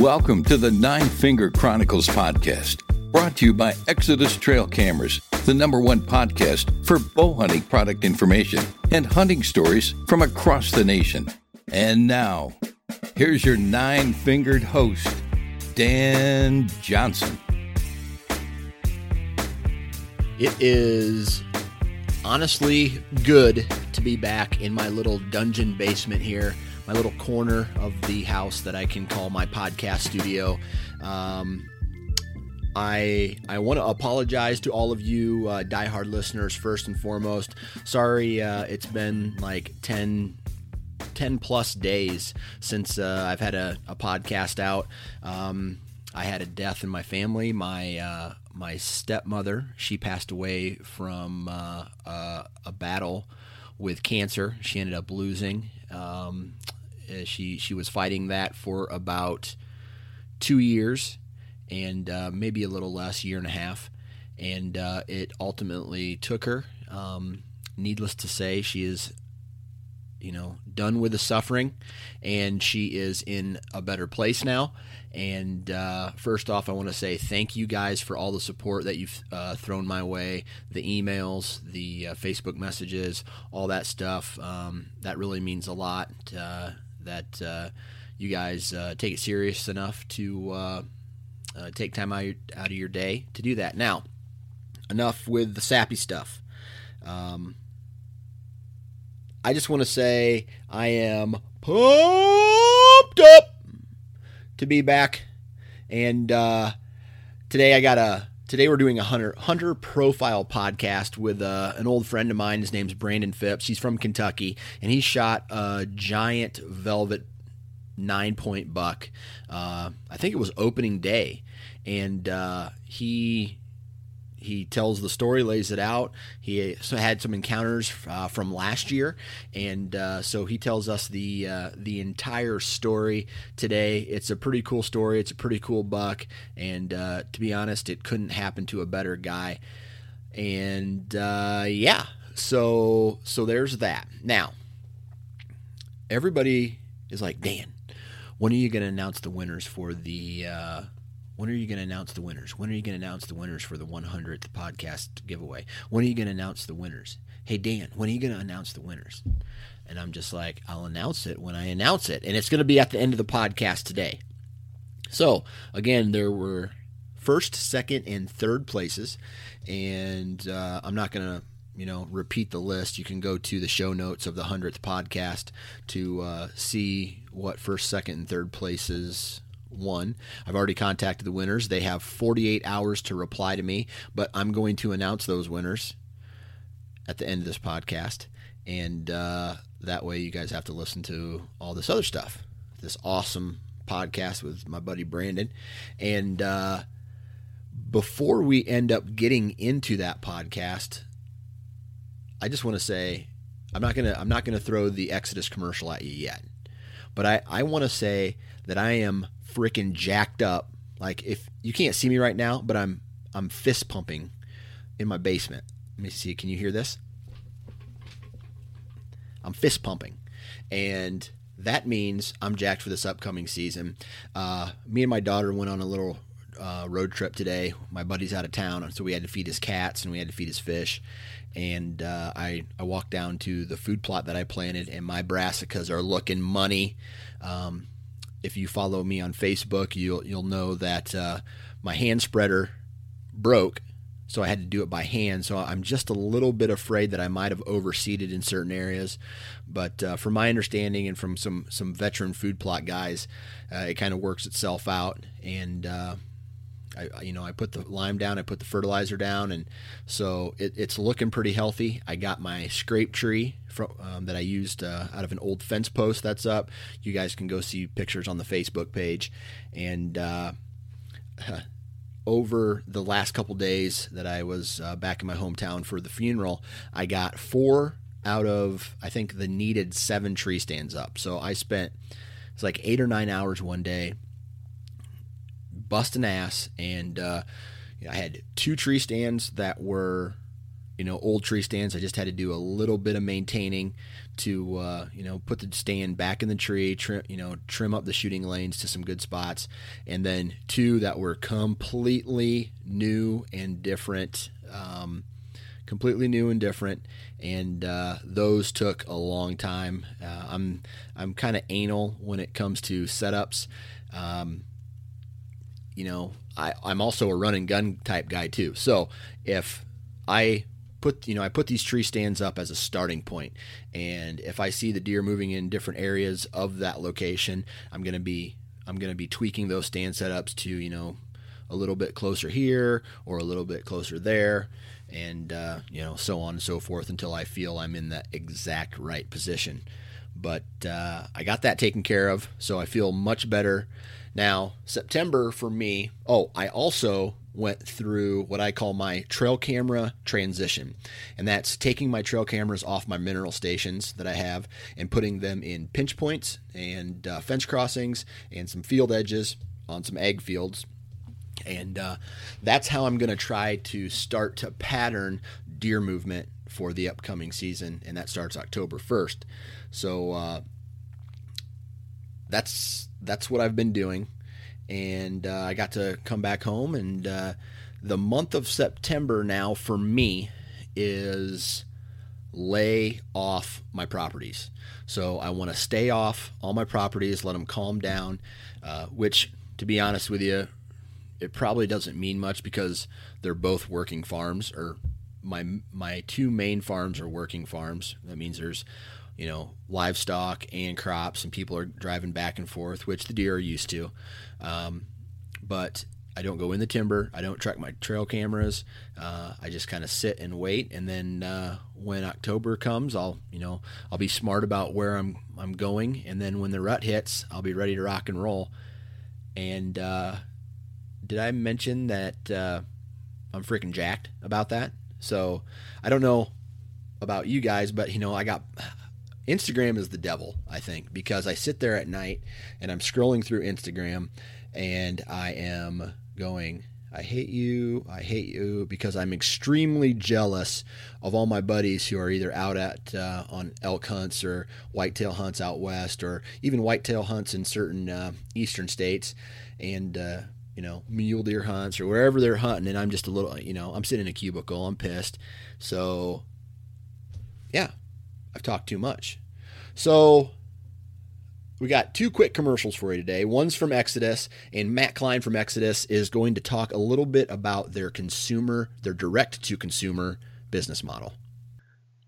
Welcome to the Nine Finger Chronicles podcast, brought to you by Exodus Trail Cameras, the number one podcast for bow hunting product information and hunting stories from across the nation. And now, here's your nine fingered host, Dan Johnson. It is honestly good to be back in my little dungeon basement here, my little corner of the house that I can call my podcast studio. Um, I I want to apologize to all of you uh, diehard listeners first and foremost. Sorry, uh, it's been like 10, 10 plus days since uh, I've had a, a podcast out. Um, I had a death in my family. My uh, my stepmother she passed away from uh, a battle with cancer. She ended up losing. Um, uh, she she was fighting that for about two years and uh, maybe a little less, year and a half, and uh, it ultimately took her. Um, needless to say, she is, you know, done with the suffering, and she is in a better place now. And uh, first off, I want to say thank you guys for all the support that you've uh, thrown my way the emails, the uh, Facebook messages, all that stuff. Um, that really means a lot uh, that uh, you guys uh, take it serious enough to uh, uh, take time out, out of your day to do that. Now, enough with the sappy stuff. Um, I just want to say I am pumped up to be back. And uh, today I got a today we're doing a hunter hunter profile podcast with uh, an old friend of mine. His name's Brandon Phipps. He's from Kentucky, and he shot a giant velvet nine point buck. Uh, I think it was opening day, and uh, he he tells the story, lays it out. He had some encounters uh, from last year, and uh, so he tells us the uh, the entire story today. It's a pretty cool story. It's a pretty cool buck, and uh, to be honest, it couldn't happen to a better guy. And uh, yeah, so so there's that. Now, everybody is like, Dan, when are you going to announce the winners for the uh, when are you going to announce the winners? When are you going to announce the winners for the 100th podcast giveaway? When are you going to announce the winners? Hey, Dan, when are you going to announce the winners? And I'm just like, I'll announce it when I announce it. And it's going to be at the end of the podcast today. So, again, there were first, second, and third places. And uh, I'm not going to you know repeat the list you can go to the show notes of the 100th podcast to uh, see what first second and third places won. I've already contacted the winners. They have 48 hours to reply to me, but I'm going to announce those winners at the end of this podcast. And uh, that way, you guys have to listen to all this other stuff. This awesome podcast with my buddy Brandon. And uh, before we end up getting into that podcast, I just want to say I'm not gonna I'm not gonna throw the Exodus commercial at you yet, but I I want to say that I am freaking jacked up. Like if you can't see me right now, but I'm I'm fist pumping in my basement. Let me see. Can you hear this? I'm fist pumping, and that means I'm jacked for this upcoming season. Uh, me and my daughter went on a little uh, road trip today. My buddy's out of town, so we had to feed his cats and we had to feed his fish. And uh, I I walked down to the food plot that I planted, and my brassicas are looking money. Um, if you follow me on Facebook, you'll you'll know that uh, my hand spreader broke, so I had to do it by hand. So I'm just a little bit afraid that I might have overseeded in certain areas. But uh, from my understanding and from some some veteran food plot guys, uh, it kind of works itself out. And uh, I you know I put the lime down, I put the fertilizer down, and so it, it's looking pretty healthy. I got my scrape tree from, um, that I used uh, out of an old fence post that's up. You guys can go see pictures on the Facebook page, and uh, over the last couple days that I was uh, back in my hometown for the funeral, I got four out of I think the needed seven tree stands up. So I spent it's like eight or nine hours one day busting ass, and uh, you know, I had two tree stands that were you know old tree stands. I just had to do a little bit of maintaining to uh, you know put the stand back in the tree, trim you know trim up the shooting lanes to some good spots, and then two that were completely new and different. Um, completely new and different, and uh, those took a long time. Uh, I'm I'm kind of anal when it comes to setups. Um, you know, I, I'm also a run and gun type guy too. So if I put you know I put these tree stands up as a starting point, and if I see the deer moving in different areas of that location, I'm gonna be I'm gonna be tweaking those stand setups to you know a little bit closer here or a little bit closer there and uh, you know so on and so forth until I feel I'm in that exact right position. But uh, I got that taken care of, so I feel much better now. September for me. Oh, I also went through what I call my trail camera transition, and that's taking my trail cameras off my mineral stations that I have and putting them in pinch points and uh, fence crossings and some field edges on some ag fields and uh, that's how I'm going to try to start to pattern deer movement for the upcoming season, and that starts October 1st. So uh, that's that's what I've been doing, and uh, I got to come back home, and uh, the month of September now for me is lay off my properties. So I want to stay off all my properties, let them calm down, uh, which, to be honest with you, it probably doesn't mean much because they're both working farms or my my two main farms are working farms. That means there's you know livestock and crops, and people are driving back and forth, which the deer are used to. Um, but I don't go in the timber. I don't track my trail cameras. Uh, I just kind of sit and wait, and then uh, when October comes, I'll you know I'll be smart about where I'm I'm going, and then when the rut hits, I'll be ready to rock and roll. And uh, did I mention that uh, I'm freaking jacked about that? So I don't know about you guys, but you know, I got Instagram is the devil, I think, because I sit there at night and I'm scrolling through Instagram and I am going, I hate you, I hate you, because I'm extremely jealous of all my buddies who are either out at uh, on elk hunts or whitetail hunts out west, or even whitetail hunts in certain uh, eastern states, and uh, you know, mule deer hunts or wherever they're hunting, and I'm just a little, you know, I'm sitting in a cubicle, I'm pissed. So, yeah, I've talked too much. So, we got two quick commercials for you today. One's from Exodus, and Matt Klein from Exodus is going to talk a little bit about their consumer, their direct to consumer business model.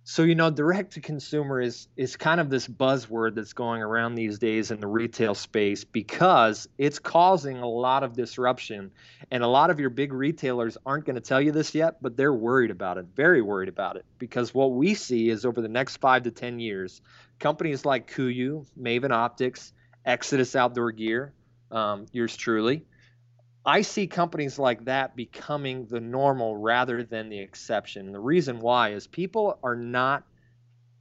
So you know, direct to consumer is is kind of this buzzword that's going around these days in the retail space because it's causing a lot of disruption. And a lot of your big retailers aren't going to tell you this yet, but they're worried about it, very worried about it. Because what we see is over the next five to ten years, companies like KUIU, Maven Optics, Exodus Outdoor Gear, um, yours truly, I see companies like that becoming the normal rather than the exception. The reason why is people are not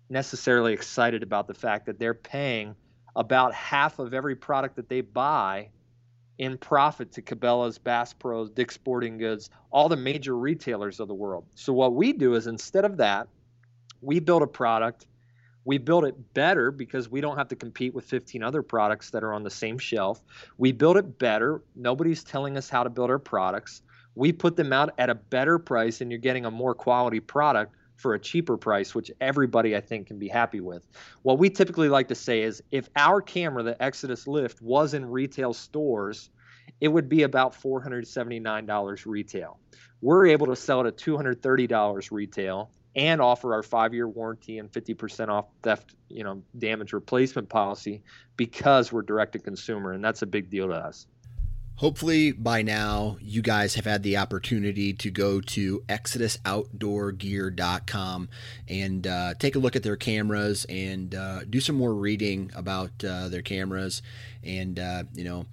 necessarily excited about the fact that they're paying about half of every product that they buy in profit to Cabela's, Bass Pros, Dick's Sporting Goods, all the major retailers of the world. So what we do is instead of that, we build a product We build it better because we don't have to compete with 15 other products that are on the same shelf. We build it better. Nobody's telling us how to build our products. We put them out at a better price, and you're getting a more quality product for a cheaper price, which everybody I think can be happy with. What we typically like to say is if our camera, the Exodus Lift, was in retail stores, it would be about $479 retail. We're able to sell it at $230 retail and offer our five-year warranty and 50% off theft, you know, damage replacement policy because we're direct to consumer, and that's a big deal to us. Hopefully, by now, you guys have had the opportunity to go to ExodusOutdoorGear.com and uh, take a look at their cameras and uh, do some more reading about uh, their cameras. And, uh, you know,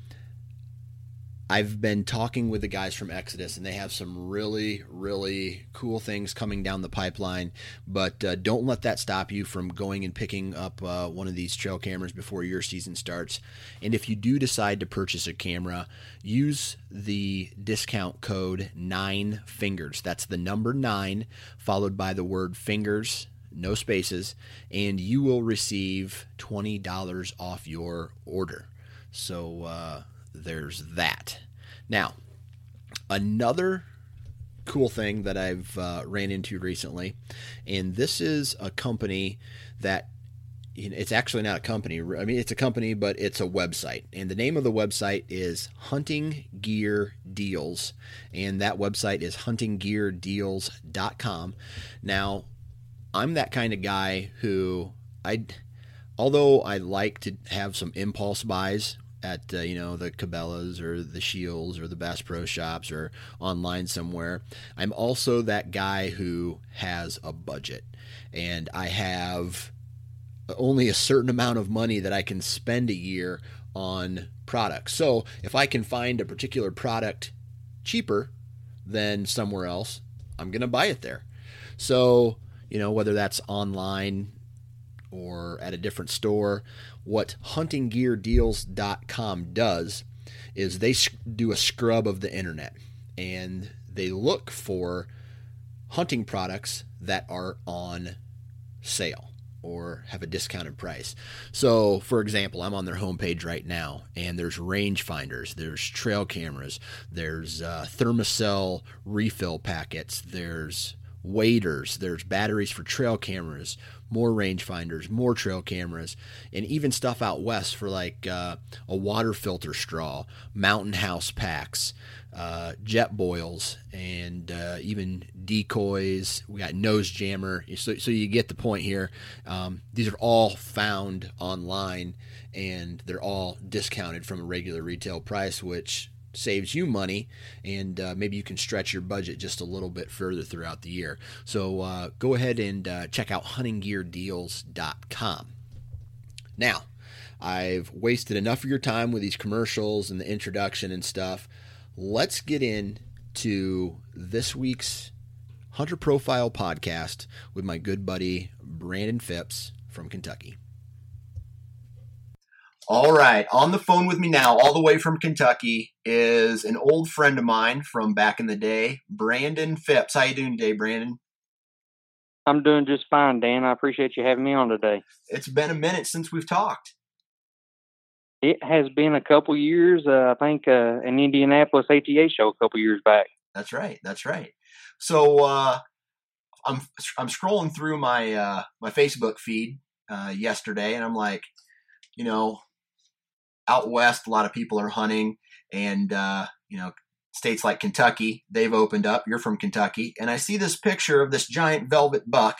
I've been talking with the guys from Exodus, and they have some really, really cool things coming down the pipeline. But uh, don't let that stop you from going and picking up uh, one of these trail cameras before your season starts. And if you do decide to purchase a camera, use the discount code nine fingers. That's the number nine followed by the word fingers no spaces, and you will receive $20 off your order. So, uh, there's that. Now, another cool thing that I've uh, ran into recently, and this is a company that it's actually not a company. I mean, it's a company, but it's a website. And the name of the website is Hunting Gear Deals. And that website is huntinggeardeals.com. Now, I'm that kind of guy who I, although I like to have some impulse buys at uh, you know the Cabela's or the Scheels or the Bass Pro Shops or online somewhere. I'm also that guy who has a budget, and I have only a certain amount of money that I can spend a year on products. So if I can find a particular product cheaper than somewhere else, I'm going to buy it there. So you know whether that's online or at a different store. What huntinggeardeals.com does is they do a scrub of the internet and they look for hunting products that are on sale or have a discounted price. So, for example, I'm on their homepage right now, and there's rangefinders, there's trail cameras, there's uh, Thermacell refill packets, there's waders, there's batteries for trail cameras, more rangefinders, more trail cameras, and even stuff out west for like uh, a water filter straw, mountain house packs, uh, Jetboils, and uh, even decoys. We got nose jammer. So, so you get the point here. Um, these are all found online, and they're all discounted from a regular retail price, which saves you money, and uh, maybe you can stretch your budget just a little bit further throughout the year. So uh, go ahead and uh, check out huntinggeardeals.com. Now, I've wasted enough of your time with these commercials and the introduction and stuff. Let's get into this week's Hunter Profile podcast with my good buddy Brandon Phipps from Kentucky. All right, on the phone with me now, all the way from Kentucky, is an old friend of mine from back in the day, Brandon Phipps. How you doing today, Brandon? I'm doing just fine, Dan. I appreciate you having me on today. It's been a minute since we've talked. It has been a couple years. Uh, I think uh, an Indianapolis ATA show a couple years back. That's right. That's right. So uh, I'm I'm scrolling through my uh, my Facebook feed uh, yesterday, and I'm like, you know, out west, a lot of people are hunting, and uh, you know, states like Kentucky, they've opened up. You're from Kentucky, and I see this picture of this giant velvet buck,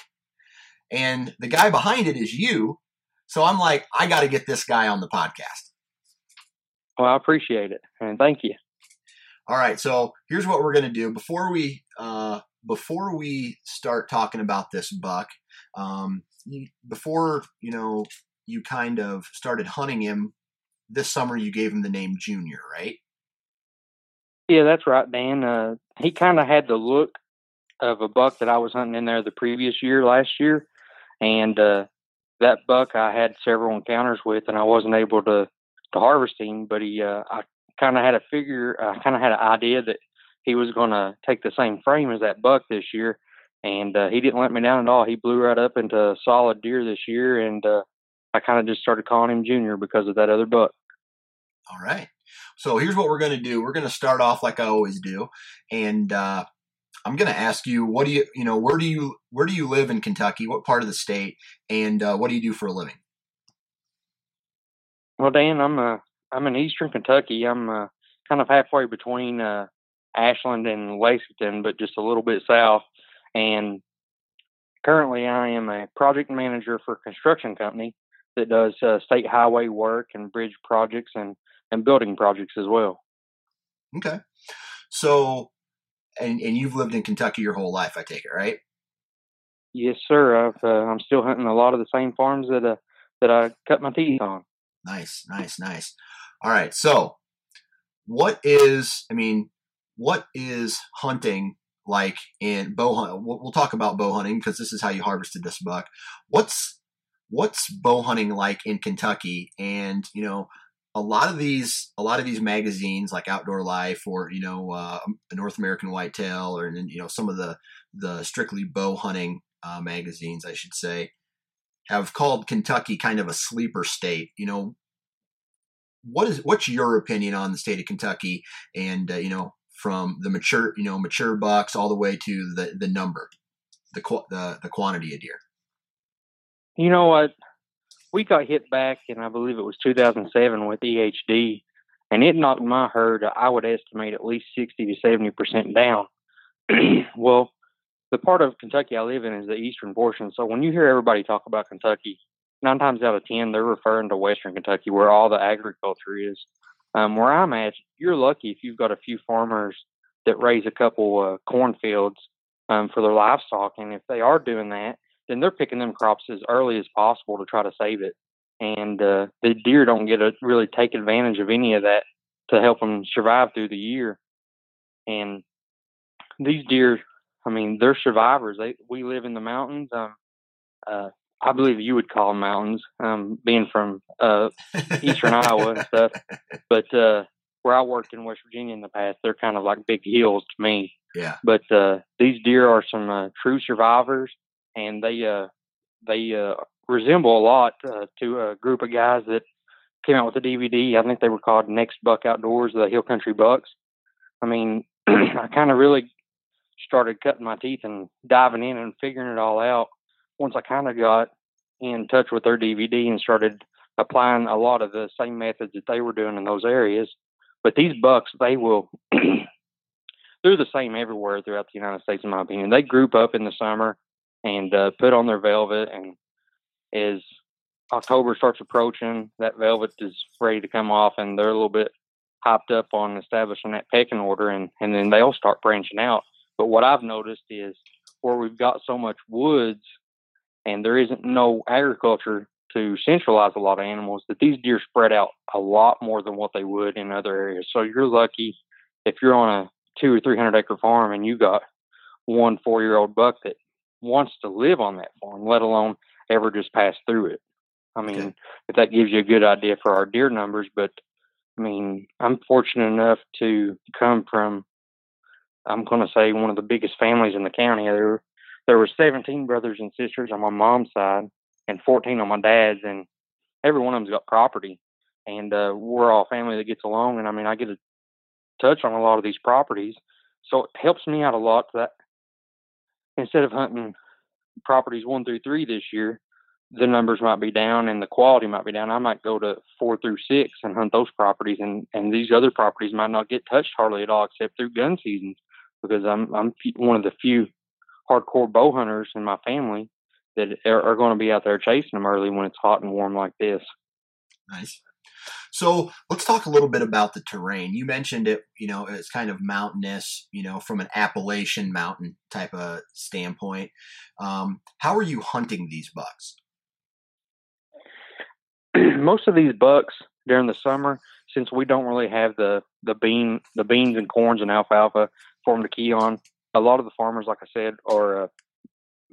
and the guy behind it is you. So I'm like, I got to get this guy on the podcast. Well, I appreciate it, and thank you. All right, so here's what we're gonna do before we uh, before we start talking about this buck. Um, before you know, you kind of started hunting him this summer you gave him the name Junior, right? Yeah, that's right, Dan. Uh, he kind of had the look of a buck that I was hunting in there the previous year, last year, and uh, that buck I had several encounters with, and I wasn't able to to harvest him. But he, uh, I kind of had a figure, I kind of had an idea that he was going to take the same frame as that buck this year, and uh, he didn't let me down at all. He blew right up into solid deer this year, and uh, I kind of just started calling him Junior because of that other buck. All right. So here's what we're going to do. We're going to start off like I always do, and uh, I'm going to ask you, what do you, you know, where do you, where do you live in Kentucky? What part of the state, and uh, what do you do for a living? Well, Dan, I'm uh, I'm in Eastern Kentucky. I'm uh, kind of halfway between uh, Ashland and Lexington, but just a little bit south. And currently, I am a project manager for a construction company that does uh, state highway work and bridge projects and and building projects as well. Okay, so and and you've lived in Kentucky your whole life, I take it, right? Yes, sir. I've, uh, I'm still hunting a lot of the same farms that uh, that I cut my teeth on. Nice, nice, nice. All right, so what is? I mean, what is hunting like in bow hunting? We'll, we'll talk about bow hunting because this is how you harvested this buck. What's what's bow hunting like in Kentucky? And you know, a lot of these a lot of these magazines like Outdoor Life or you know uh, North American Whitetail or you know some of the the strictly bow hunting uh, magazines, I should say, have called Kentucky kind of a sleeper state. You know, what is what's your opinion on the state of Kentucky and uh, you know from the mature you know mature bucks all the way to the the number, the the the quantity of deer. You know what? we got hit back and I believe it was 2007 with EHD, and it knocked my herd. I would estimate at least 60 to 70 percent down. well, the part of Kentucky I live in is the eastern portion. So when you hear everybody talk about Kentucky, nine times out of ten they're referring to Western Kentucky, where all the agriculture is. Um, where I'm at, you're lucky if you've got a few farmers that raise a couple uh, cornfields um, for their livestock, and if they are doing that, then they're picking them crops as early as possible to try to save it. And uh, the deer don't get to really take advantage of any of that to help them survive through the year. And these deer, I mean, they're survivors. They we live in the mountains. Um, uh, I believe you would call them mountains, um, being from uh, eastern Iowa and stuff. But uh, where I worked in West Virginia in the past, they're kind of like big hills to me. Yeah. But uh, these deer are some uh, true survivors and they uh, they uh, resemble a lot uh, to a group of guys that came out with a DVD. I think they were called Next Buck Outdoors, the Hill Country Bucks. I mean, I kind of really started cutting my teeth and diving in and figuring it all out once I kind of got in touch with their DVD and started applying a lot of the same methods that they were doing in those areas. But these bucks, they will, they're the same everywhere throughout the United States, in my opinion. They group up in the summer and uh, put on their velvet. And as October starts approaching, that velvet is ready to come off, and they're a little bit hyped up on establishing that pecking order, and, and then they'll start branching out. But what I've noticed is where we've got so much woods and there isn't no agriculture to centralize a lot of animals, that these deer spread out a lot more than what they would in other areas. So you're lucky if you're on a two or three hundred acre farm and you got one four year old buck that wants to live on that farm, let alone ever just pass through it. I mean, okay. if that gives you a good idea for our deer numbers, but I mean, I'm fortunate enough to come from, I'm going to say one of the biggest families in the county. There, there were 17 brothers and sisters on my mom's side and 14 on my dad's, and every one of them's got property. And uh, we're all family that gets along. And I mean, I get to touch on a lot of these properties. So it helps me out a lot that instead of hunting properties one through three this year, the numbers might be down and the quality might be down. I might go to four through six and hunt those properties, and and these other properties might not get touched hardly at all except through gun seasons because I'm I'm one of the few hardcore bow hunters in my family that are, are going to be out there chasing them early when it's hot and warm like this. Nice. So let's talk a little bit about the terrain. You mentioned it, you know, it's kind of mountainous, you know, from an Appalachian mountain type of standpoint. Um, how are you hunting these bucks? Most of these bucks during the summer, since we don't really have the the bean, the beans and corns and alfalfa for them to key on, a lot of the farmers, like I said, are uh,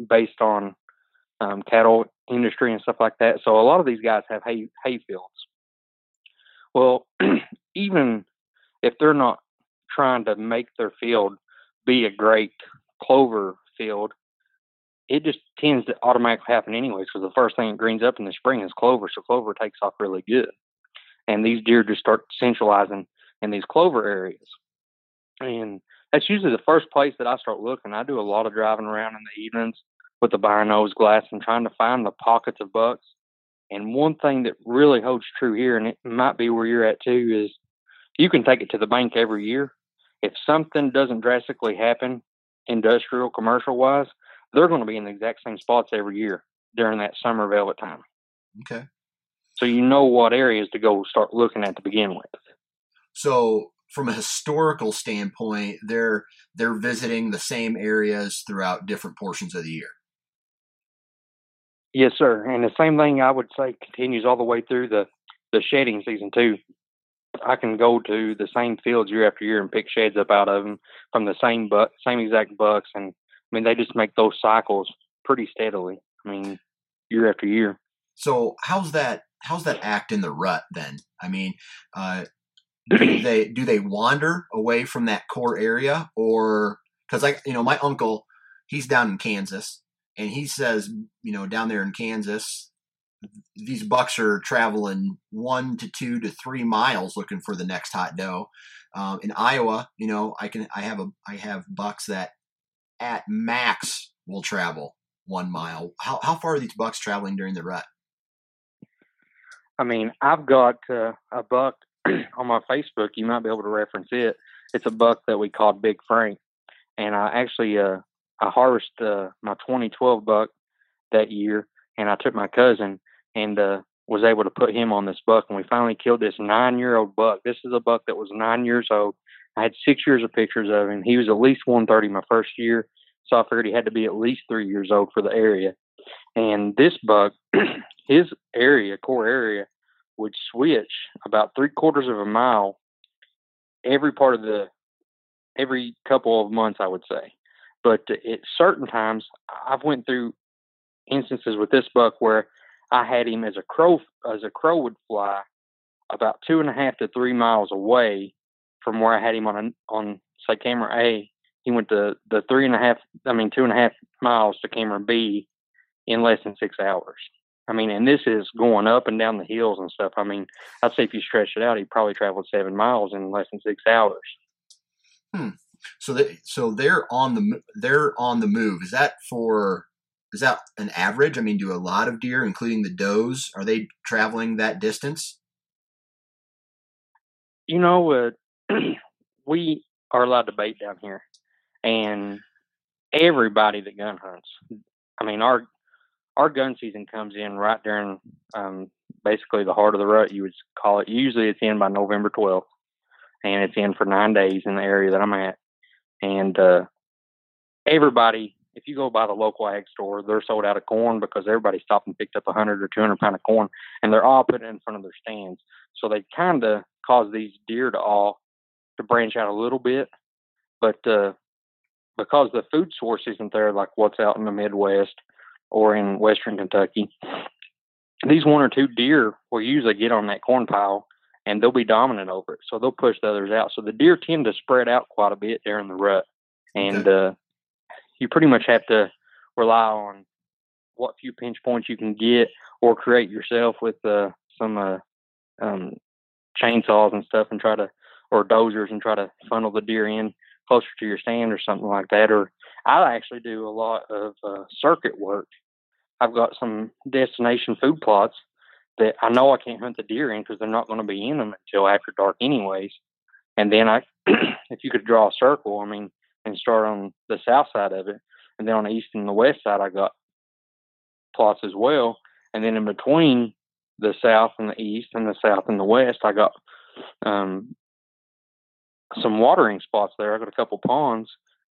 based on um, cattle industry and stuff like that. So a lot of these guys have hay hay fields. Well, even if they're not trying to make their field be a great clover field, it just tends to automatically happen anyways because the first thing that greens up in the spring is clover, so clover takes off really good, and these deer just start centralizing in these clover areas, and that's usually the first place that I start looking. I do a lot of driving around in the evenings with the binose glass and trying to find the pockets of bucks. And one thing that really holds true here, and it might be where you're at too, is you can take it to the bank every year. If something doesn't drastically happen, industrial, commercial wise, they're going to be in the exact same spots every year during that summer velvet time. Okay. So you know what areas to go start looking at to begin with. So from a historical standpoint, they're they're visiting the same areas throughout different portions of the year. Yes, sir. And the same thing I would say continues all the way through the the shedding season too. I can go to the same fields year after year and pick sheds up out of them from the same buck, same exact bucks, and I mean they just make those cycles pretty steadily. I mean, year after year. So how's that? How's that act in the rut then? I mean, uh, do they do they wander away from that core area, or because I, you know, my uncle, he's down in Kansas, and he says, you know, down there in Kansas, these bucks are traveling one to two to three miles looking for the next hot doe. Um, in Iowa, you know, I can I have a I have bucks that at max will travel one mile. How how far are these bucks traveling during the rut? I mean, I've got uh, a buck on my Facebook. You might be able to reference it. It's a buck that we called Big Frank, and I actually uh, I harvested uh, my 2012 buck that year, and I took my cousin and uh, was able to put him on this buck, and we finally killed this nine-year-old buck. This is a buck that was nine years old. I had six years of pictures of him. He was at least 130 my first year, so I figured he had to be at least three years old for the area. And this buck, his area, core area, would switch about three quarters of a mile every part of the every couple of months, I would say. But at certain times, I've went through instances with this buck where I had him as a crow as a crow would fly about two and a half to three miles away from where I had him on a, on say camera A. He went to the three and a half, I mean two and a half miles to camera B in less than six hours. I mean, and this is going up and down the hills and stuff. I mean, I'd say if you stretch it out, he probably traveled seven miles in less than six hours. Hmm. So they so they're on the they're on the move. Is that for is that an average? I mean, do a lot of deer, including the does, are they traveling that distance? You know, uh, we are allowed to bait down here, and everybody that gun hunts. I mean, our our gun season comes in right during um, basically the heart of the rut. You would call it. Usually, it's in by November twelfth, and it's in for nine days in the area that I'm at. And uh, everybody, if you go by the local ag store, they're sold out of corn because everybody stopped and picked up a hundred or two hundred pound of corn, and they're all put in front of their stands. So they kind of cause these deer to all to branch out a little bit, but uh, because the food source isn't there like what's out in the Midwest or in Western Kentucky, these one or two deer will usually get on that corn pile and they'll be dominant over it. So they'll push the others out. So the deer tend to spread out quite a bit during the rut. And uh, you pretty much have to rely on what few pinch points you can get or create yourself with uh, some uh, um, chainsaws and stuff and try to, or dozers and try to funnel the deer in closer to your stand or something like that. Or I actually do a lot of uh, circuit work. I've got some destination food plots that I know I can't hunt the deer in because they're not going to be in them until after dark, anyways. And then I, if you could draw a circle, I mean, and start on the south side of it, and then on the east and the west side, I got plots as well. And then in between the south and the east and the south and the west, I got um, some watering spots there. I got a couple ponds.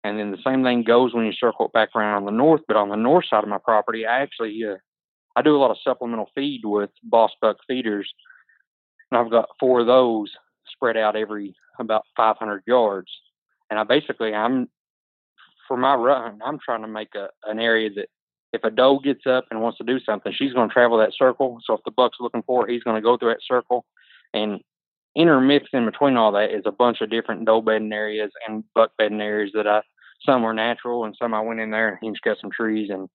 And then the same thing goes when you circle it back around on the north. But on the north side of my property, I actually uh, I do a lot of supplemental feed with Boss Buck feeders, and I've got four of those spread out every about 500 yards. And I basically I'm for my run, I'm trying to make a an area that if a doe gets up and wants to do something, she's going to travel that circle. So if the buck's looking for her, he's going to go through that circle. And intermixed in between all that is a bunch of different doe bedding areas and buck bedding areas that I some were natural and some I went in there and hinged cut some trees and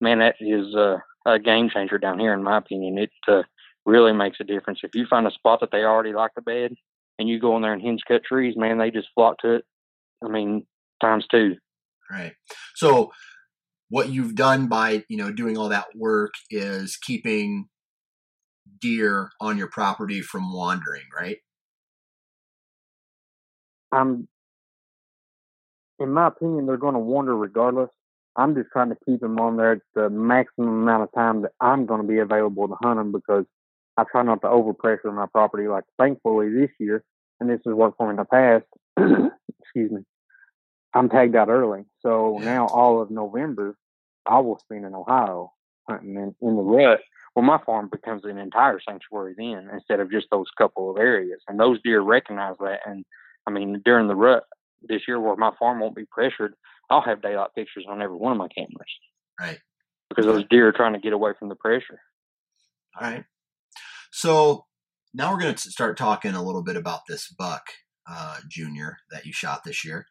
man, that is a, a game changer down here, in my opinion. It uh, really makes a difference. If you find a spot that they already like the bed, and you go in there and hinge cut trees, man, they just flock to it. I mean, times two. Right. So, what you've done by you know doing all that work is keeping deer on your property from wandering, right? I'm, in my opinion, they're going to wander regardless. I'm just trying to keep them on there the maximum amount of time that I'm going to be available to hunt them because I try not to overpressure my property. Like thankfully this year, and this has worked for me in the past. excuse me. I'm tagged out early, so now all of November I will spend in Ohio hunting in, in the rut. Well, my farm becomes an entire sanctuary then, instead of just those couple of areas. And those deer recognize that. And I mean, during the rut this year, where my farm won't be pressured, I'll have daylight pictures on every one of my cameras. Right. Because those deer are trying to get away from the pressure. All right. So now we're going to start talking a little bit about this buck, uh, Junior, that you shot this year.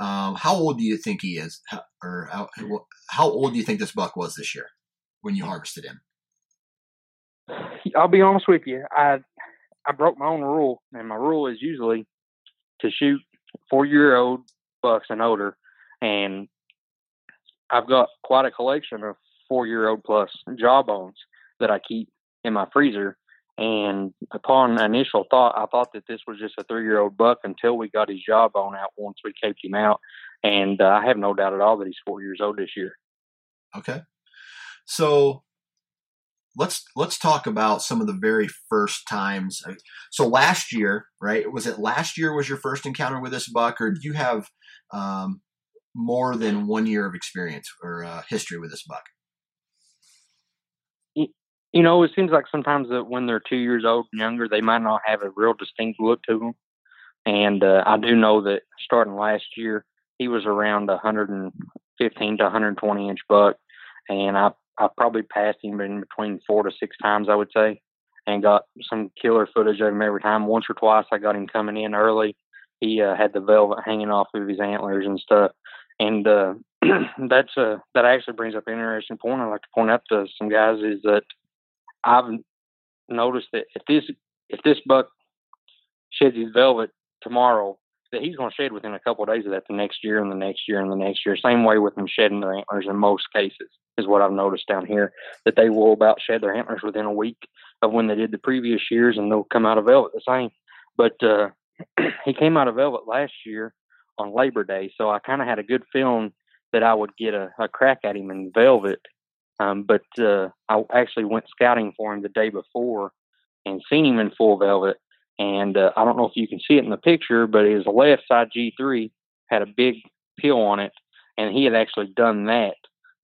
Um, how old do you think he is, how, or how, how old do you think this buck was this year when you harvested him? I'll be honest with you. I I broke my own rule, and my rule is usually to shoot four year old bucks and older, and I've got quite a collection of four year old plus jawbones that I keep in my freezer. And upon initial thought, I thought that this was just a three year old buck until we got his jawbone out once we caped him out. And uh, I have no doubt at all that he's four years old this year. Okay. So let's let's talk about some of the very first times. So last year, right? Was it last year was your first encounter with this buck, or do you have um, more than one year of experience or uh, history with this buck? You know, it seems like sometimes that when they're two years old and younger, they might not have a real distinct look to them. And uh, I do know that starting last year, he was around 115 to 120 inch buck, and I I probably passed him in between four to six times, I would say, and got some killer footage of him every time. Once or twice, I got him coming in early. He uh, had the velvet hanging off of his antlers and stuff, and uh, that's uh, that actually brings up an interesting point. I'd like to point out to some guys is that I've noticed that if this if this buck sheds his velvet tomorrow, that he's going to shed within a couple of days of that the next year and the next year and the next year. Same way with them shedding their antlers in most cases is what I've noticed down here that they will about shed their antlers within a week of when they did the previous years and they'll come out of velvet the same. But uh, he came out of velvet last year on Labor Day, so I kind of had a good feeling that I would get a, a crack at him in velvet. Um, but uh, I actually went scouting for him the day before and seen him in full velvet and uh, I don't know if you can see it in the picture, but his left side G3 had a big peel on it, and he had actually done that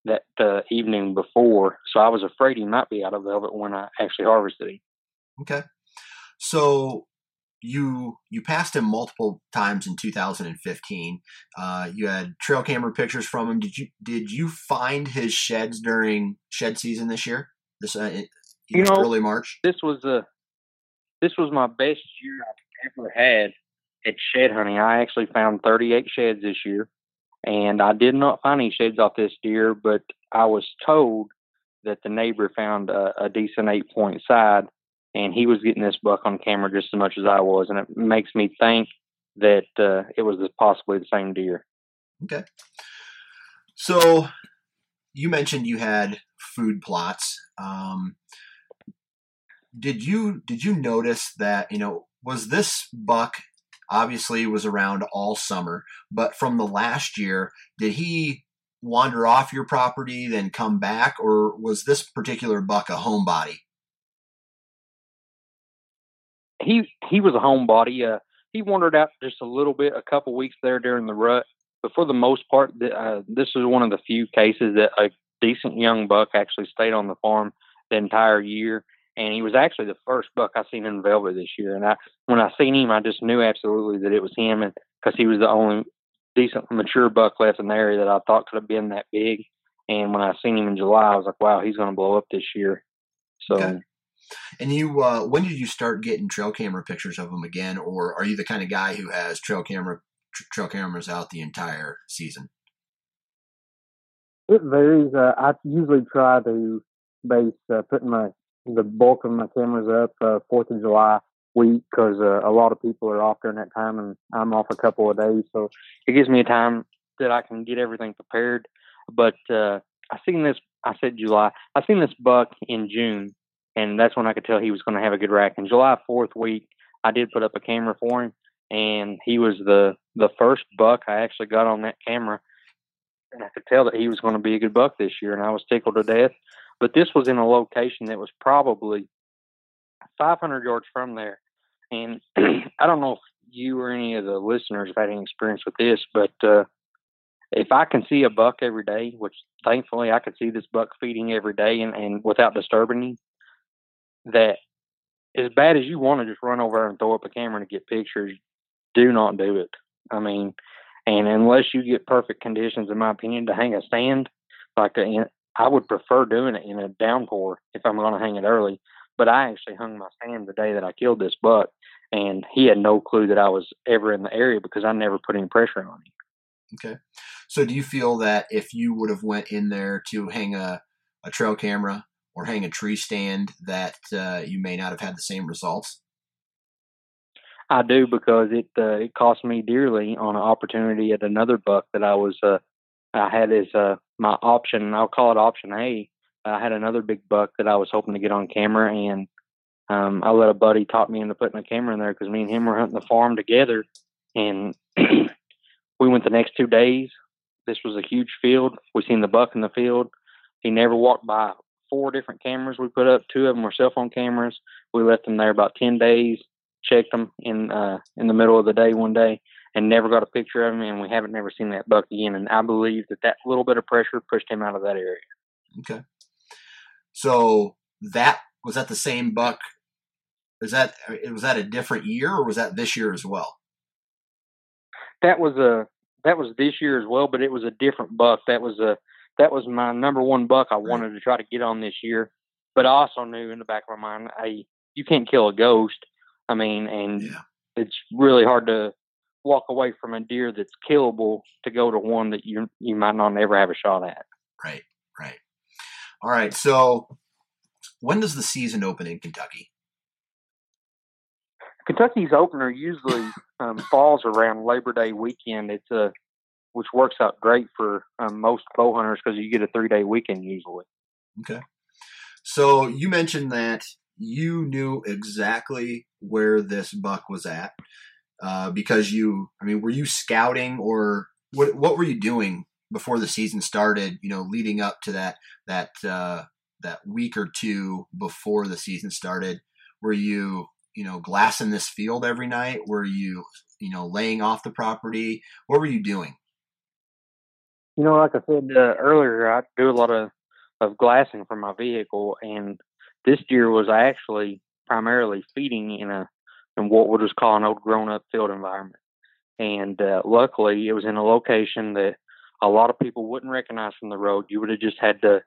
that uh, evening before. So I was afraid he might be out of velvet when I actually harvested him. Okay, so you you passed him multiple times in 2015. Uh, you had trail camera pictures from him. Did you did you find his sheds during shed season this year? This uh, you know, early March. This was a this was my best year I've ever had at shed hunting. I actually found 38 sheds this year, and I did not find any sheds off this deer, but I was told that the neighbor found a, a decent eight point side, and he was getting this buck on camera just as much as I was, and it makes me think that uh, it was possibly the same deer. Okay. So you mentioned you had food plots. Um, did you did you notice that you know was this buck obviously was around all summer but from the last year did he wander off your property then come back or was this particular buck a homebody? He he was a homebody uh he wandered out just a little bit a couple weeks there during the rut but for the most part uh, this is one of the few cases that a decent young buck actually stayed on the farm the entire year and he was actually the first buck I seen in velvet this year. And I, when I seen him, I just knew absolutely that it was him, and because he was the only decent mature buck left in the area that I thought could have been that big. And when I seen him in July, I was like, wow, he's going to blow up this year. So. Okay. And you, uh, when did you start getting trail camera pictures of him again, or are you the kind of guy who has trail camera trail cameras out the entire season? it varies. Uh, I usually try to base uh, putting my the bulk of my cameras up uh, Fourth of July week because uh, a lot of people are off during that time, and I'm off a couple of days, so it gives me a time that I can get everything prepared. But uh, I seen this. I said July. I seen this buck in June, and that's when I could tell he was going to have a good rack. In July Fourth week, I did put up a camera for him, and he was the the first buck I actually got on that camera, and I could tell that he was going to be a good buck this year, and I was tickled to death. But this was in a location that was probably 500 yards from there, and I don't know if you or any of the listeners have had any experience with this, but uh, if I can see a buck every day, which thankfully I could see this buck feeding every day and, and without disturbing him, that as bad as you want to just run over and throw up a camera to get pictures, do not do it. I mean, and unless you get perfect conditions, in my opinion, to hang a stand, like a, I would prefer doing it in a downpour if I'm going to hang it early. But I actually hung my stand the day that I killed this buck, and he had no clue that I was ever in the area because I never put any pressure on him. Okay. So do you feel that if you would have went in there to hang a, a trail camera or hang a tree stand that uh, you may not have had the same results? I do because it uh, it cost me dearly on an opportunity at another buck that I was uh, I had as uh, my option. I'll call it option A. I had another big buck that I was hoping to get on camera, and um, I let a buddy talk me into putting a camera in there because me and him were hunting the farm together, and we went the next two days. This was a huge field. We seen the buck in the field. He never walked by four different cameras we put up. Two of them were cell phone cameras. We left them there about ten days. Checked them in uh, in the middle of the day one day, and never got a picture of him. And we haven't never seen that buck again. And I believe that that little bit of pressure pushed him out of that area. Okay. So that was that the same buck? Was that it was that a different year, or was that this year as well? That was a that was this year as well, but it was a different buck. That was a that was my number one buck I wanted to try to get on this year. But I also knew in the back of my mind, I you can't kill a ghost. I mean, and yeah. it's really hard to walk away from a deer that's killable to go to one that you you might not ever have a shot at. Right, right. All right. So, when does the season open in Kentucky? Kentucky's opener usually um, falls around Labor Day weekend. It's a which works out great for um, most bow hunters because you get a three day weekend usually. Okay. So you mentioned that you knew exactly where this buck was at uh, because you, I mean, were you scouting or what? What were you doing before the season started? You know, leading up to that that uh, that week or two before the season started, were you you know glassing this field every night? Were you you know laying off the property? What were you doing? You know, like I said uh, earlier, I do a lot of of glassing for my vehicle, and this deer was actually primarily feeding in a in what we'll just call an old grown up field environment. And uh, luckily, it was in a location that a lot of people wouldn't recognize from the road. You would have just had to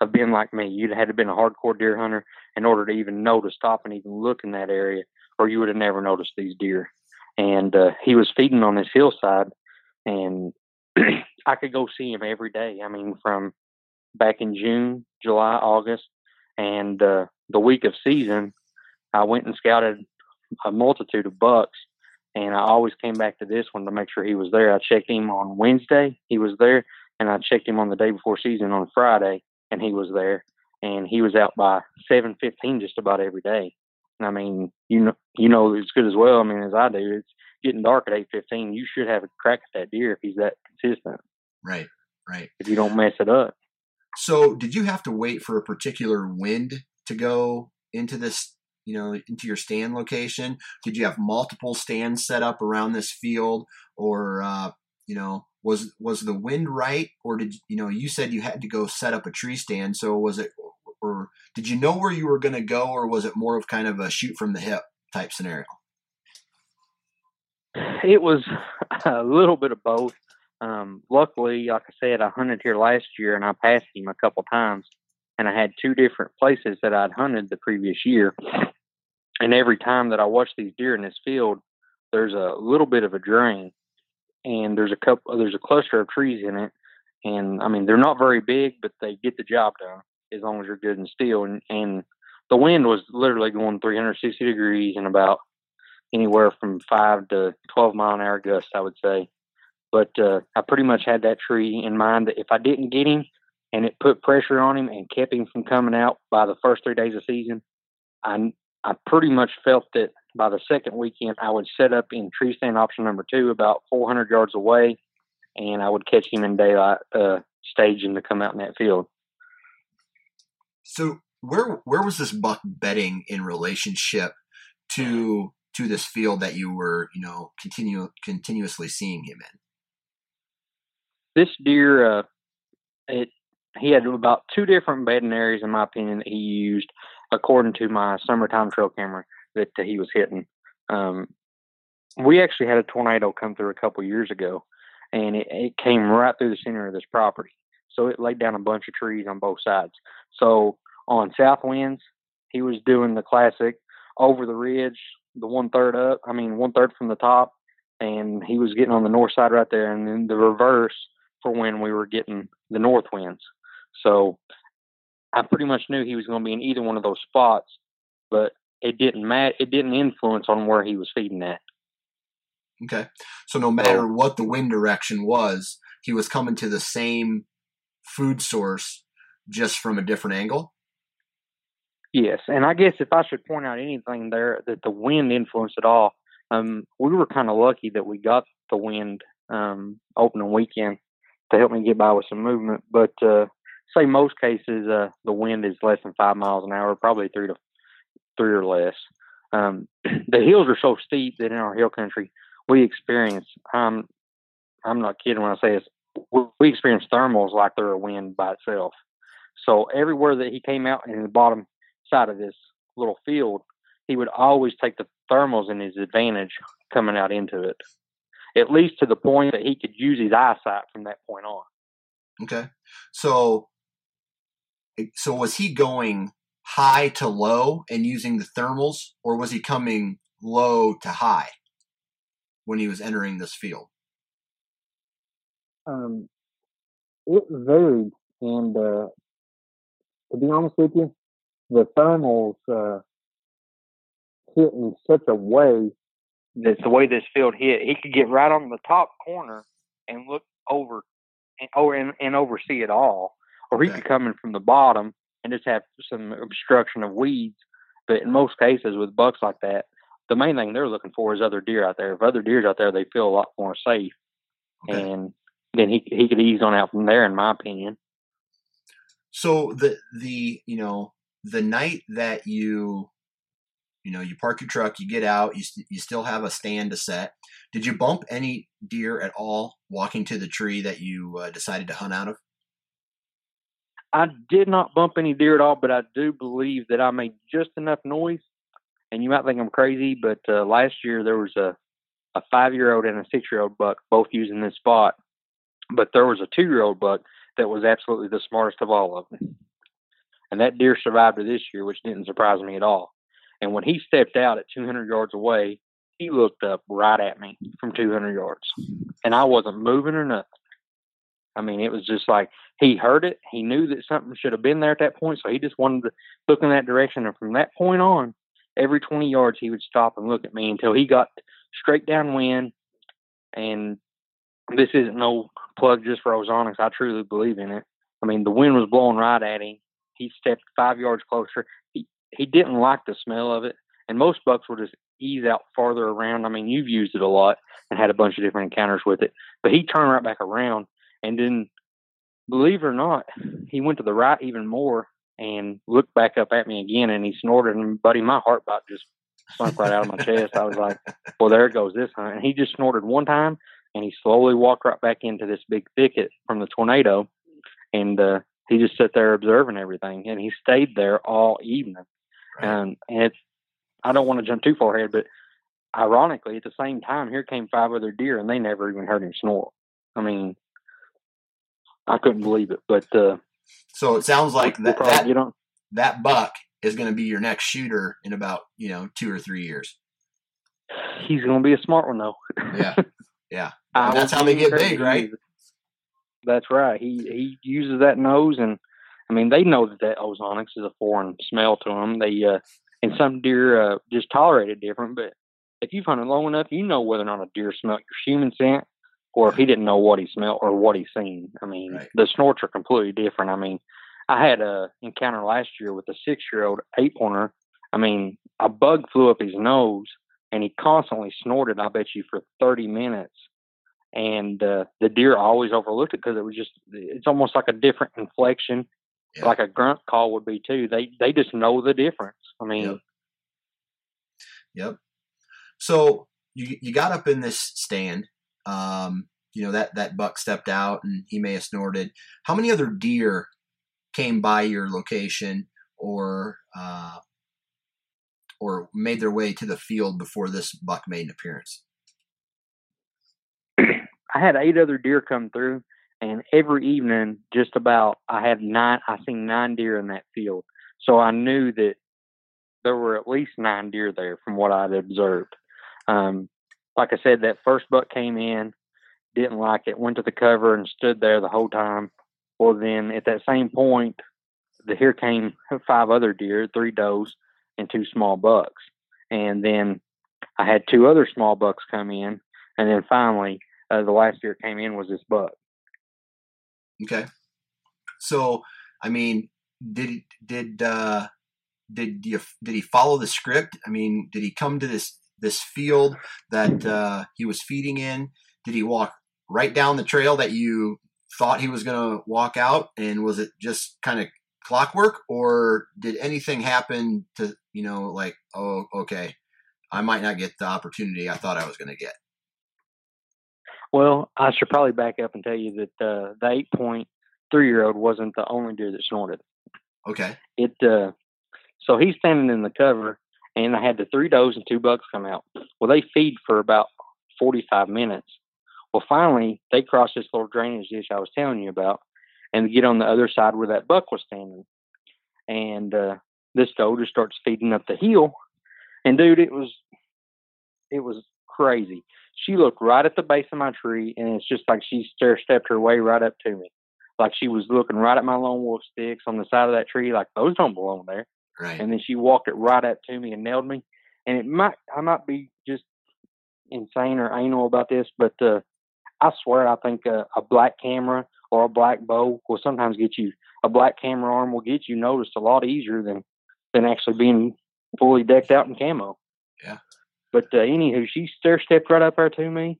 have been like me. You'd have had to been a hardcore deer hunter in order to even know to stop and even look in that area, or you would have never noticed these deer. And uh, he was feeding on this hillside, and I could go see him every day. I mean, from back in June, July, August, and uh, the week of season, I went and scouted a multitude of bucks, and I always came back to this one to make sure he was there. I checked him on Wednesday, he was there, and I checked him on the day before season on Friday, and he was there, and he was out by seven fifteen just about every day. I mean, you know, you know as good as well. I mean, as I do, it's getting dark at eight fifteen. You should have a crack at that deer if he's that consistent. Right, right. If you don't mess it up. So, did you have to wait for a particular wind to go into this, you know, into your stand location? Did you have multiple stands set up around this field, or uh, you know, was was the wind right, or did you know? You said you had to go set up a tree stand, so was it, or did you know where you were going to go, or was it more of kind of a shoot from the hip type scenario? It was a little bit of both. Um, luckily, like I said, I hunted here last year and I passed him a couple times, and I had two different places that I'd hunted the previous year. And every time that I watch these deer in this field, there's a little bit of a drain, and there's a couple, there's a cluster of trees in it, And I mean, they're not very big, but they get the job done as long as you're good and still. And, and the wind was literally going 360 degrees and about anywhere from five to 12 mile an hour gusts, I would say. But uh, I pretty much had that tree in mind that if I didn't get him and it put pressure on him and kept him from coming out by the first three days of season, I, I pretty much felt that by the second weekend, I would set up in tree stand option number two about 400 yards away, and I would catch him in daylight, uh, him to come out in that field. So where where was this buck bedding in relationship to to this field that you were you know continue continuously seeing him in? This deer, uh, it he had about two different bedding areas, in my opinion, that he used according to my summertime trail camera that he was hitting. Um, we actually had a tornado come through a couple years ago, and it, it came right through the center of this property. So it laid down a bunch of trees on both sides. So on south winds, he was doing the classic over the ridge, the one third up. I mean, one third from the top, and he was getting on the north side right there, and then the reverse for when we were getting the north winds. So I pretty much knew he was going to be in either one of those spots, but it didn't matter. It didn't influence on where he was feeding at. Okay, so no matter what the wind direction was, he was coming to the same food source, just from a different angle. Yes, and I guess if I should point out anything there that the wind influenced at all, um, we were kind of lucky that we got the wind um, opening weekend to help me get by with some movement. But uh, say most cases, uh, the wind is less than five miles an hour, probably three to three or less. Um, the hills are so steep that in our hill country we experience. Um, I'm not kidding when I say this. We experience thermals like they're a wind by itself. So everywhere that he came out in the bottom side of this little field, he would always take the thermals in his advantage coming out into it, at least to the point that he could use his eyesight from that point on. Okay, so so was he going high to low and using the thermals, or was he coming low to high when he was entering this field? Um, it varied, and uh, to be honest with you, the thermals uh, hit in such a way that the way this field hit, he could get right on the top corner and look over and over and, and oversee it all, or he okay. could come in from the bottom and just have some obstruction of weeds. But in most cases, with bucks like that, the main thing they're looking for is other deer out there. If other deer's out there, they feel a lot more safe, okay. and then he he could ease on out from there, in my opinion. So the the you know the night that you you know you park your truck, you get out, you you still have a stand to set. Did you bump any deer at all walking to the tree that you uh, decided to hunt out of? I did not bump any deer at all, but I do believe that I made just enough noise. And you might think I'm crazy, but uh, last year there was a a five year old and a six year old buck both using this spot, but there was a two year old buck that was absolutely the smartest of all of them. And that deer survived to this year, which didn't surprise me at all. And when he stepped out at 200 yards away, he looked up right at me from 200 yards. And I wasn't moving or nothing. I mean, it was just like he heard it. He knew that something should have been there at that point. So he just wanted to look in that direction. And from that point on, every 20 yards, he would stop and look at me until he got straight downwind. And this isn't no plug just for Ozonics. I truly believe in it. I mean, the wind was blowing right at him. He stepped five yards closer. He he didn't like the smell of it, and most bucks will just ease out farther around. I mean, you've used it a lot and had a bunch of different encounters with it, but he turned right back around, and then, believe it or not, he went to the right even more and looked back up at me again, and he snorted, and buddy, my heart about just sunk right out of my chest. I was like, well, there goes this hunt. And he just snorted one time, and he slowly walked right back into this big thicket from the tornado, and uh, he just sat there observing everything, and he stayed there all evening. Right. And, and it's I don't want to jump too far ahead, but ironically, at the same time, here came five other deer, and they never even heard him snore. I mean, I couldn't believe it. But uh, so it sounds like that that, that buck is going to be your next shooter in about you know two or three years. He's going to be a smart one though. yeah, yeah. that's how they get big, right? That's right. He he uses that nose, and I mean they know that that ozonics is a foreign smell to them. They uh, and some deer uh, just tolerate it different. But if you've hunted long enough, you know whether or not a deer smelled your human scent, or if he didn't know what he smelled or what he seen. I mean, right. the snorts are completely different. I mean, I had a encounter last year with a six year old eight pointer. I mean, a bug flew up his nose and he constantly snorted, I bet you, for 30 minutes. And uh, the deer always overlooked it because it was just, it's almost like a different inflection, yeah. like a grunt call would be too. They, they just know the difference. I mean, yep. yep. So you, you got up in this stand. Um, you know, that, that buck stepped out and he may have snorted. How many other deer came by your location or uh, or made their way to the field before this buck made an appearance? I had eight other deer come through, and every evening, just about, I had nine. I seen nine deer in that field, so I knew that there were at least nine deer there from what I'd observed. Um, like I said, that first buck came in, didn't like it, went to the cover and stood there the whole time. Well, then at that same point, the here came five other deer, three does, and two small bucks. And then I had two other small bucks come in, and then finally, uh, the last deer came in was this buck. Okay. So, I mean, did did uh, did you did he follow the script? I mean, did he come to this this field that uh, he was feeding in? Did he walk right down the trail that you thought he was going to walk out, and was it just kind of clockwork, or did anything happen to you know like oh okay, I might not get the opportunity I thought I was going to get? Well, I should probably back up and tell you that uh, the eight point three year old wasn't the only deer that snorted. Okay. It uh, so he's standing in the cover, and I had the three does and two bucks come out. Well, they feed for about forty five minutes, well, finally, they crossed this little drainage ditch I was telling you about and get on the other side where that buck was standing. And uh, this doe just starts feeding up the hill. And dude, it was it was crazy. She looked right at the base of my tree, and it's just like she stair stepped her way right up to me, like she was looking right at my lone wolf sticks on the side of that tree, like those don't belong there. Right. And then she walked it right up to me and nailed me. And it might I might be just insane or anal about this, but uh, I swear, I think a, a black camera or a black bow will sometimes get you a black camera arm will get you noticed a lot easier than than actually being fully decked out in camo. Yeah. But uh, anywho, she stair stepped right up there to me,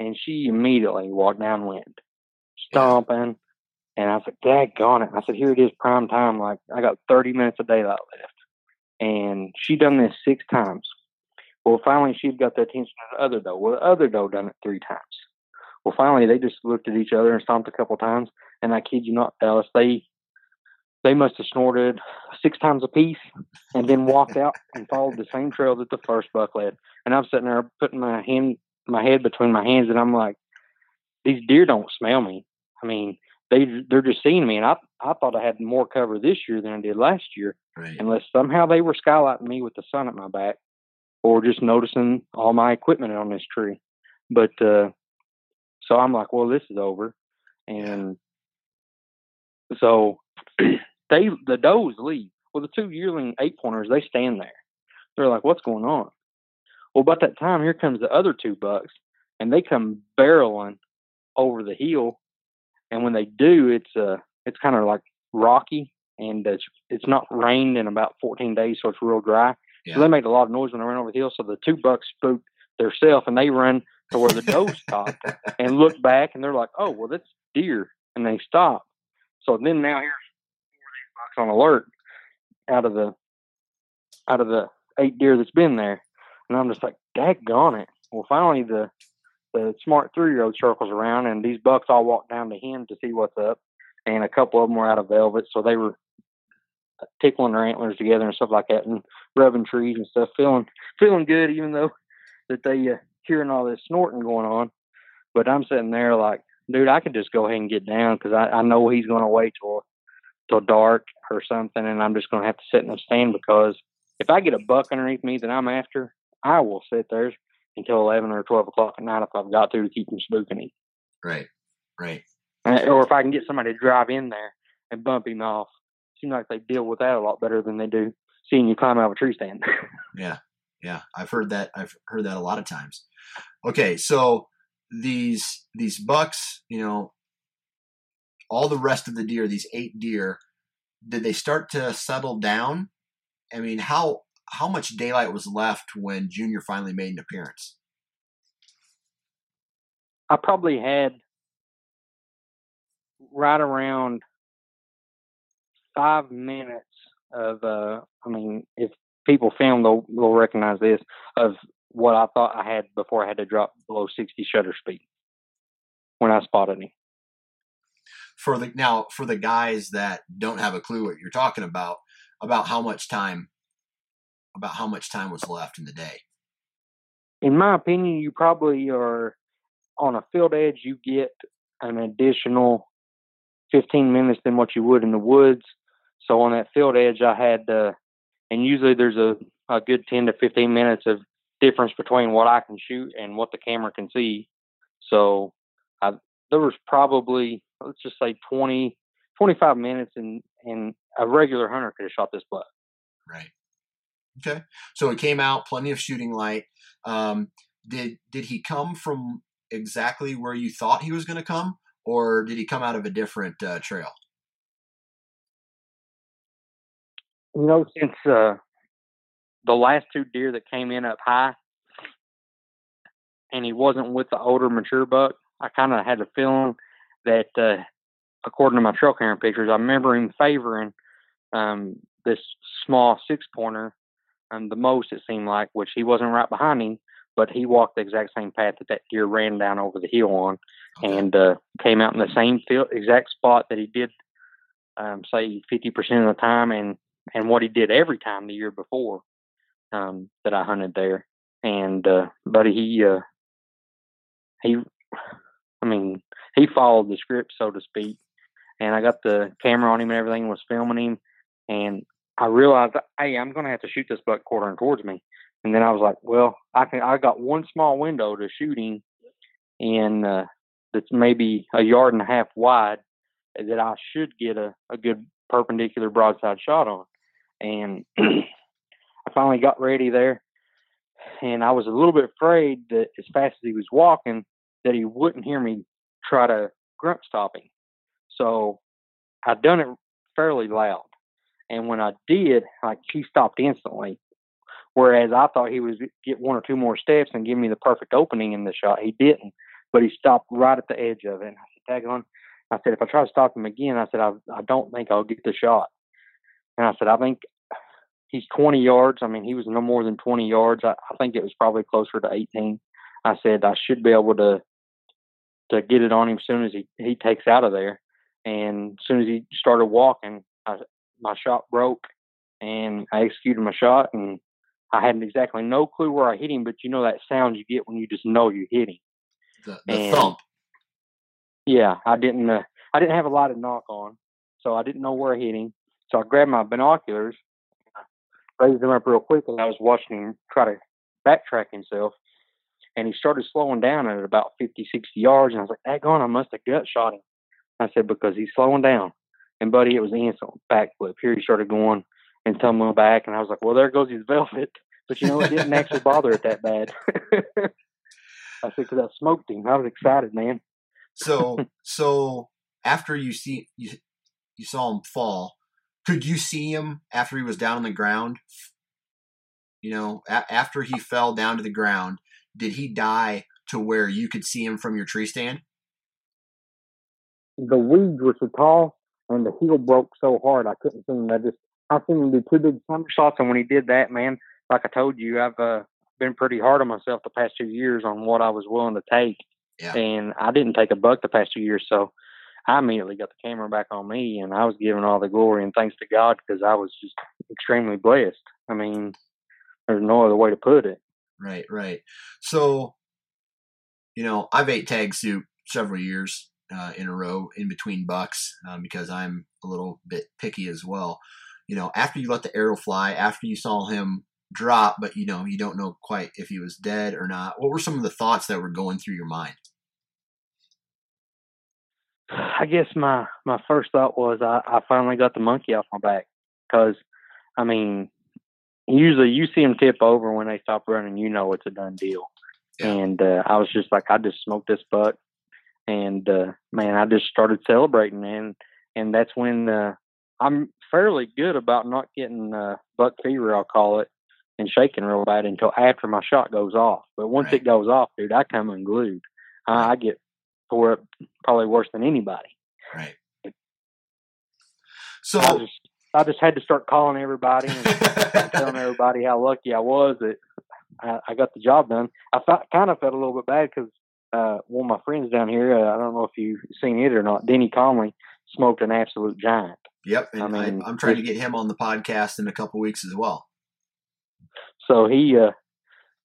and she immediately walked downwind, stomping. And I said, "Dad, gone it." I said, "Here it is, prime time. Like I got 30 minutes of daylight left." And she done this six times. Well, finally, she'd got the attention of the other doe. Well, the other doe done it three times. Well, finally, they just looked at each other and stomped a couple times. And I kid you not, Dallas, they they must have snorted six times a piece and then walked out and followed the same trail that the first buck led. And I'm sitting there putting my hand, my head between my hands, and I'm like, these deer don't smell me. I mean, they they're just seeing me, and I I thought I had more cover this year than I did last year, right. unless somehow they were skylighting me with the sun at my back, or just noticing all my equipment on this tree. But uh, so I'm like, well, this is over. And so they the does leave. Well, the two yearling eight pointers they stand there. They're like, what's going on? Well, about that time, here comes the other two bucks, and they come barreling over the hill. And when they do, it's uh, it's kind of like rocky, and it's it's not rained in about 14 days, so it's real dry. Yeah. So they made a lot of noise when they ran over the hill. So the two bucks spooked theirself, and they run to where the doe stopped and look back, and they're like, "Oh, well, that's deer," and they stop. So then now here's four of these bucks on alert out of the out of the eight deer that's been there, and I'm just like, "Daggone it!" Well, finally the the smart three year old circles around, and these bucks all walk down to him to see what's up, and a couple of them were out of velvet, so they were tickling their antlers together and stuff like that, and rubbing trees and stuff, feeling feeling good, even though that they uh, hearing all this snorting going on. But I'm sitting there like, dude, I could just go ahead and get down because I, I know he's going to wait till till dark or something, and I'm just going to have to sit in the stand because if I get a buck underneath me that I'm after, I will sit there until eleven or twelve o'clock at night if I've got to to keep him spooking him. Right, right. uh, or if I can get somebody to drive in there and bump him off. Seems like they deal with that a lot better than they do seeing you climb out of a tree stand. yeah, yeah, I've heard that. I've heard that a lot of times. Okay, so these these bucks, you know, all the rest of the deer, these eight deer, did they start to settle down? I mean, how how much daylight was left when Junior finally made an appearance? I probably had right around five minutes of uh I mean, if people film they'll they'll recognize this of what I thought I had before I had to drop below sixty shutter speed when I spotted him. For the now for the guys that don't have a clue what you're talking about, about how much time about how much time was left in the day. In my opinion, you probably are on a field edge you get an additional 15 minutes than what you would in the woods. So on that field edge, I had, uh, and usually there's a, a good 10 to 15 minutes of difference between what I can shoot and what the camera can see. So I, there was probably, let's just say 20, 25 minutes and, and a regular hunter could have shot this buck. Right. Okay. So it came out, plenty of shooting light. Um, did, did he come from exactly where you thought he was going to come or did he come out of a different uh, trail? You know, since uh, the last two deer that came in up high, and he wasn't with the older mature buck, I kind of had a feeling that, uh, according to my trail camera pictures, I remember him favoring um, this small six pointer um, the most, it seemed like, which he wasn't right behind him, but he walked the exact same path that that deer ran down over the hill on okay. and uh, came out in the same field, exact spot that he did, um, say, 50% of the time and and what he did every time the year before um, that I hunted there. And uh, but he uh, he, I mean, he followed the script so to speak. And I got the camera on him and everything was filming him, and I realized, hey, I'm going to have to shoot this buck quartering towards me. And then I was like, well, I can. I got one small window to shoot him, and uh, that's maybe a yard and a half wide that I should get a, a good perpendicular broadside shot on and I finally got ready there. And I was a little bit afraid that as fast as he was walking, that he wouldn't hear me try to grunt stop him. So I done it fairly loud. And when I did, like he stopped instantly. Whereas I thought he was get one or two more steps and give me the perfect opening in the shot. He didn't, but he stopped right at the edge of it. And I said, "Daggone!" I said, "If I try to stop him again, I said I I don't think I'll get the shot." And I said, I think he's 20 yards. I mean, he was no more than 20 yards. I, I think it was probably closer to 18. I said I should be able to to get it on him as soon as he he takes out of there. And as soon as he started walking, I, my shot broke, and I executed my shot. And I had exactly no clue where I hit him, but you know that sound you get when you just know you hit him. The, the and, thump. Yeah, I didn't. Uh, I didn't have a lot of knock on, so I didn't know where I hit him. So I grabbed my binoculars, raised them up real quick, and I was watching him try to backtrack himself. And he started slowing down at about 50, 60 yards. And I was like, "That gone! I must have gut shot him. I said, because he's slowing down. And buddy, it was an instant backflip. Here he started going and tumbling back. And I was like, well, there goes his velvet. But you know, it didn't actually bother it that bad. I said, because I smoked him. I was excited, man. So, so after you see you you saw him fall, could you see him after he was down on the ground? You know, a- after he fell down to the ground, did he die to where you could see him from your tree stand? The weeds were so tall and the heel broke so hard I couldn't see him. I just I seen him do two big somersaults, and when he did that, man, like I told you, I've uh, been pretty hard on myself the past two years on what I was willing to take, yeah. and I didn't take a buck the past two years, so I immediately got the camera back on me and I was giving all the glory and thanks to God because I was just extremely blessed. I mean, there's no other way to put it. Right, right. So, you know, I've ate tag soup several years uh, in a row in between bucks um, because I'm a little bit picky as well. You know, after you let the arrow fly, after you saw him drop, but you know, you don't know quite if he was dead or not, what were some of the thoughts that were going through your mind? I guess my my first thought was I, I finally got the monkey off my back because I mean usually you see them tip over when they stop running you know it's a done deal Yeah. and uh, I was just like I just smoked this buck and uh, man I just started celebrating and and that's when uh, I'm fairly good about not getting uh, buck fever I'll call it and shaking real bad until after my shot goes off but once Right. it goes off dude I come unglued I, I get tore up probably worse than anybody. Right. I So just I just had to start calling everybody and telling everybody how lucky I was that I, I got the job done. I felt, kind of felt a little bit bad because uh, one of my friends down here, uh, I don't know if you've seen it or not, Denny Conley smoked an absolute giant. Yep, and I I mean, am trying to get him on the podcast in a couple weeks as well. So he, uh,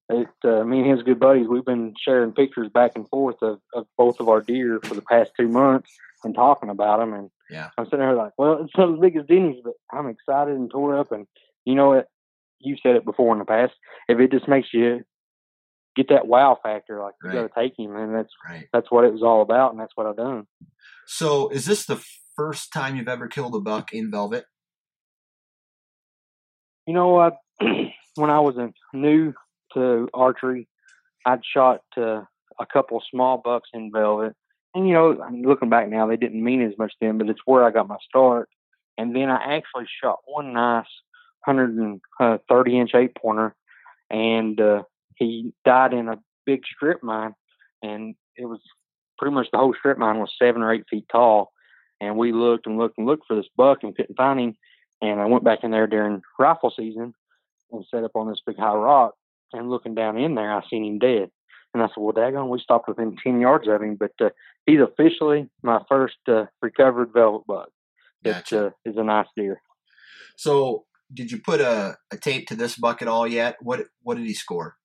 it, uh, me and his good buddies, we've been sharing pictures back and forth of, of both of our deer for the past two months and talking about them. And Yeah. I'm sitting there like, well, it's not as big as Denny's, but I'm excited and tore up. And you know what? You said it before in the past. If it just makes you get that wow factor, like you Right. got to take him, and that's Right. that's what it was all about, and that's what I've done. So is this the first time you've ever killed a buck in velvet? You know what? when I was new to archery, I'd shot uh, a couple small bucks in velvet. And, you know, looking back now, they didn't mean as much then, but it's where I got my start. And then I actually shot one nice 130 inch eight pointer, and uh, he died in a big strip mine. And it was pretty much the whole strip mine was seven or eight feet tall. And we looked and looked and looked for this buck and couldn't find him. And I went back in there during rifle season and set up on this big high rock. And looking down in there, I seen him dead. And I said, "Well, daggone, we stopped within ten yards of him." But uh, he's officially my first uh, recovered velvet buck. It Gotcha. uh, is a nice deer. So did you put a, a tape to this buck at all yet? What what did he score?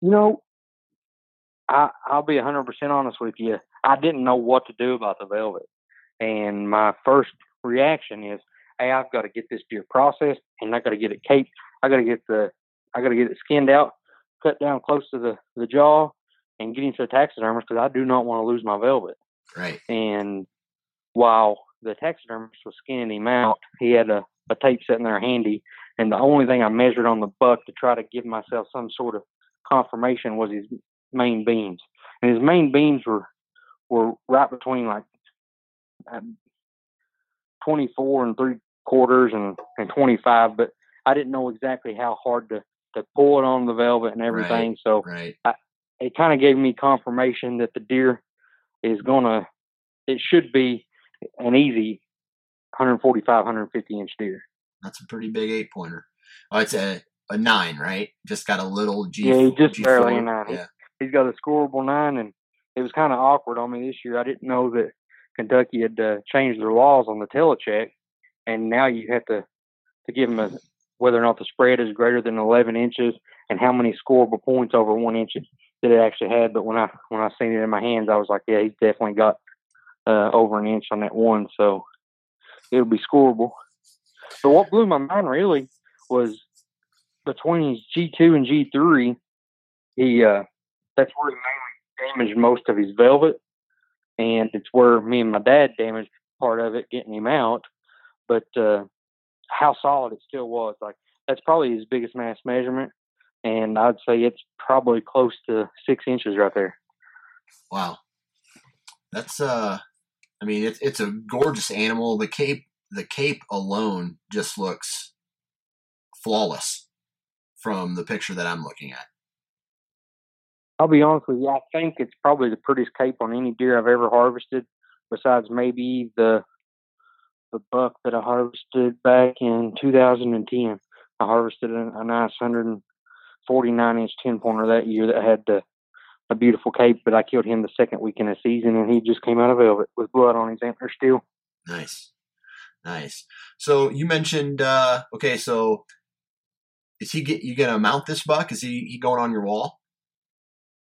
You know, I I'll be a hundred percent honest with you. I didn't know what to do about the velvet, and my first reaction is, "Hey, I've got to get this deer processed, and I got to get it caped. I got to get the I got to get it skinned out, cut down close to the the jaw, and get him to the taxidermist because I do not want to lose my velvet." Right. And while the taxidermist was skinning him out, he had a, a tape sitting there handy. And the only thing I measured on the buck to try to give myself some sort of confirmation was his main beams. And his main beams were were right between like um, 24 and three quarters and, and 25, but I didn't know exactly how hard to, to pull it on the velvet and everything. So Right. it kind of gave me confirmation that the deer is gonna it should be an easy 145 150 inch deer That's a pretty big eight pointer. Oh, it's a a nine, right? Just got a little G. Yeah, he just G4. barely a nine. Yeah. he's got a scoreable nine and it was kind of awkward on me this year i didn't know that kentucky had uh, changed their laws on the telecheck and now you have to to give them a whether or not the spread is greater than 11 inches and how many scoreable points over one inch that it actually had but when i when i seen it in my hands i was like yeah he's definitely got uh, over an inch on that one so it'll be scoreable but what blew my mind really was between his G2 and G3, he uh, that's where he mainly damaged most of his velvet, and it's where me and my dad damaged part of it getting him out. But uh, how solid it still was, like that's probably his biggest mass measurement, and I'd say it's probably close to six inches right there. Wow. That's uh I mean it's it's a gorgeous animal. The cape the cape alone just looks flawless from the picture that I'm looking at. I'll be honest with you, I think it's probably the prettiest cape on any deer I've ever harvested, besides maybe the the buck that I harvested back in 2010. I harvested a, a nice 149 inch 10 pointer that year that had the, a beautiful cape, but I killed him the second week in the season, and he just came out of velvet with blood on his antler still. Nice. Nice. So you mentioned uh okay, so is he get you gonna mount this buck? Is he he going on your wall?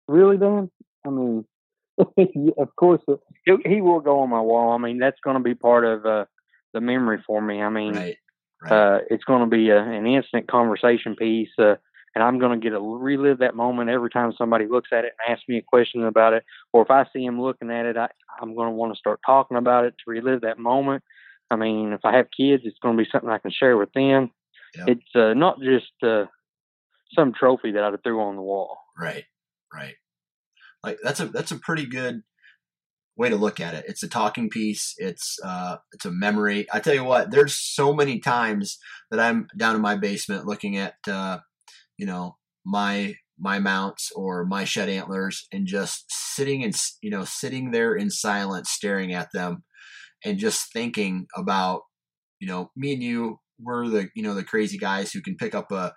Really, Dan? I mean, of course, uh, he, he will go on my wall. I mean, that's going to be part of uh, the memory for me. I mean, Right. Right. uh, it's going to be a, an instant conversation piece. Uh, and I'm going to get to relive that moment every time somebody looks at it and asks me a question about it, or if I see him looking at it, I, I'm going to want to start talking about it to relive that moment. I mean, if I have kids, it's going to be something I can share with them. Yep. It's uh, not just uh, some trophy that I threw on the wall. Right, right. Like that's a that's a pretty good way to look at it. It's a talking piece. It's uh, it's a memory. I tell you what, there's so many times that I'm down in my basement looking at uh, you know my my mounts or my shed antlers and just sitting and you know sitting there in silence, staring at them, and just thinking about you know me and you we're the you know the crazy guys who can pick up a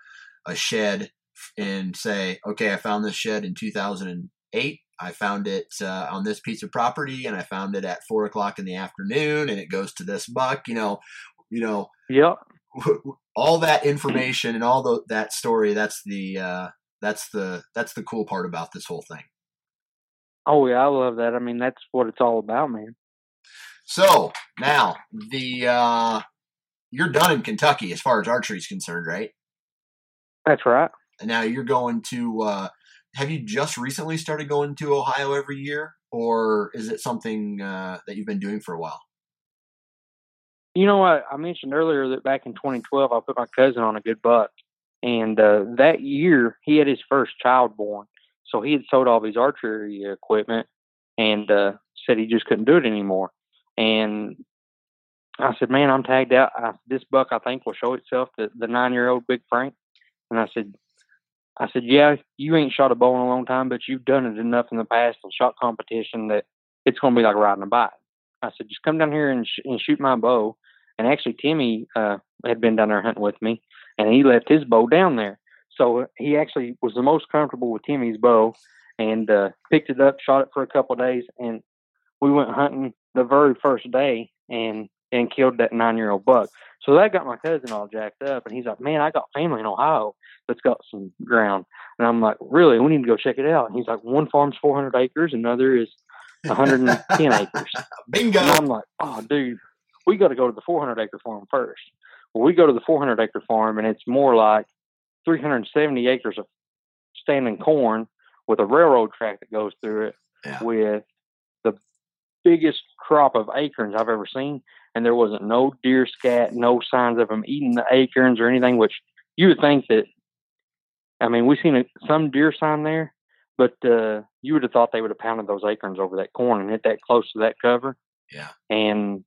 a shed and say, okay, I found this shed in 2008 I found it uh, on this piece of property, and I found it at four o'clock in the afternoon, and it goes to this buck. You know, you know. Yep. All that information and all the, that story. That's the uh, that's the that's the cool part about this whole thing. Oh yeah, I love that. I mean, that's what it's all about, man. So now the uh, you're done in Kentucky as far as archery is concerned, right? That's right. And now you're going to uh, have you just recently started going to Ohio every year, or is it something uh, that you've been doing for a while? You know what? I mentioned earlier that back in 2012, I put my cousin on a good buck, and uh, that year he had his first child born. So he had sold all of his archery equipment and uh, said he just couldn't do it anymore. And I said, "Man, I'm tagged out. I, this buck, I think, will show itself to the nine-year-old Big Frank." And I said, I said, yeah, you ain't shot a bow in a long time, but you've done it enough in the past and shot competition that it's going to be like riding a bike. I said, just come down here and, sh- and shoot my bow. And actually, Timmy uh, had been down there hunting with me, and he left his bow down there. So he actually was the most comfortable with Timmy's bow, and uh, picked it up, shot it for a couple of days, and we went hunting the very first day, and and killed that nine year old buck. So that got my cousin all jacked up, and he's like, "Man, I got family in Ohio that's got some ground," and I'm like, "Really? We need to go check it out." And he's like, "One farm's 400 acres, another is 110 acres." Bingo! And I'm like, "Oh, dude, we got to go to the 400 acre farm first. Well, we go to the 400 acre farm, and it's more like 370 acres of standing corn with a railroad track that goes through it, Yeah. with the biggest crop of acorns I've ever seen and there wasn't no deer scat, no signs of them eating the acorns or anything. Which you would think that. I mean, we've seen a, some deer sign there, but uh, you would have thought they would have pounded those acorns over that corn and hit that close to that cover. Yeah. And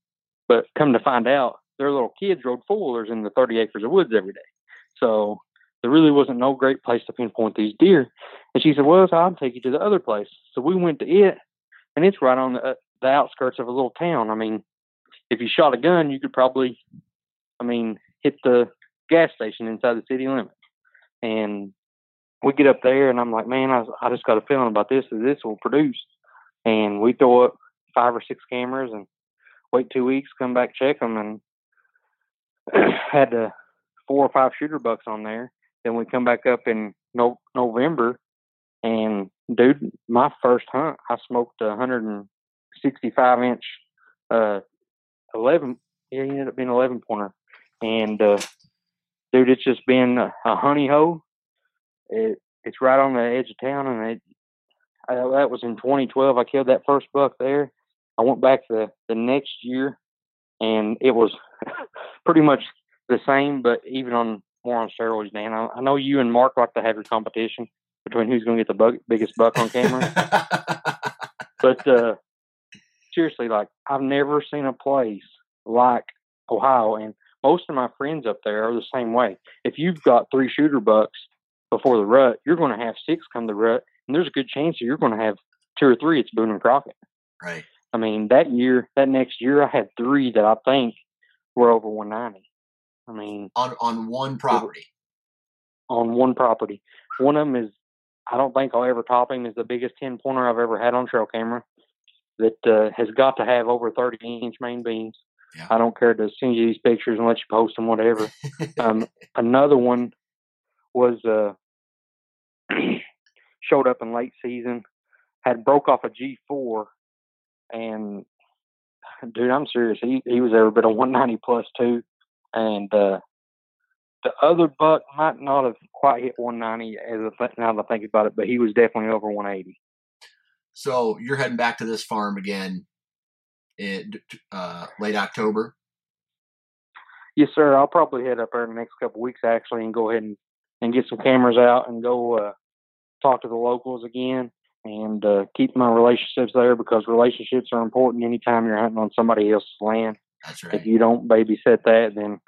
but come to find out, their little kids rode four wheelers in the 30 acres of woods every day. So there really wasn't no great place to pinpoint these deer. And she said, "Well, so I'll take you to the other place." So we went to it, and it's right on the uh, the outskirts of a little town. I mean, if you shot a gun, you could probably, I mean, hit the gas station inside the city limits. And we get up there, and I'm like, man, I, I just got a feeling about this that this will produce. And we throw up five or six cameras and wait two weeks, come back check them, and had uh, four or five shooter bucks on there. Then we come back up in no, November, and dude, my first hunt, I smoked a 165 inch uh, 11. Yeah, he ended up being 11 pointer. And, uh, dude, it's just been a, a honey hole. It, it's right on the edge of town. And it, I, that was in 2012. I killed that first buck there. I went back the, the next year and it was pretty much the same, but even on more on steroids, Dan. I, I know you and Mark like to have your competition between who's going to get the biggest buck on camera. but, uh, seriously, like I've never seen a place like Ohio, and most of my friends up there are the same way. If you've got three shooter bucks before the rut, you're going to have six come the rut, and there's a good chance that you're going to have two or three. It's Boone and Crockett. Right. I mean, that year, that next year, I had three that I think were over 190. I mean, on on one property. On one property. One of them is, I don't think I'll ever top him. Is the biggest 10 pointer I've ever had on trail camera that uh, has got to have over 30 inch main beams. Yeah. I don't care to send you these pictures and let you post them, whatever. um, another one was uh, showed up in late season, had broke off a G4, and dude, I'm serious. He he was every bit a 190 plus two, and uh, the other buck might not have quite hit 190 as I th- now that I think about it, but he was definitely over 180. So you're heading back to this farm again in uh, late October. Yes, sir. I'll probably head up there in the next couple weeks actually, and go ahead and, and get some cameras out and go uh, talk to the locals again and uh, keep my relationships there because relationships are important anytime you're hunting on somebody else's land. That's right. If you don't babysit that, then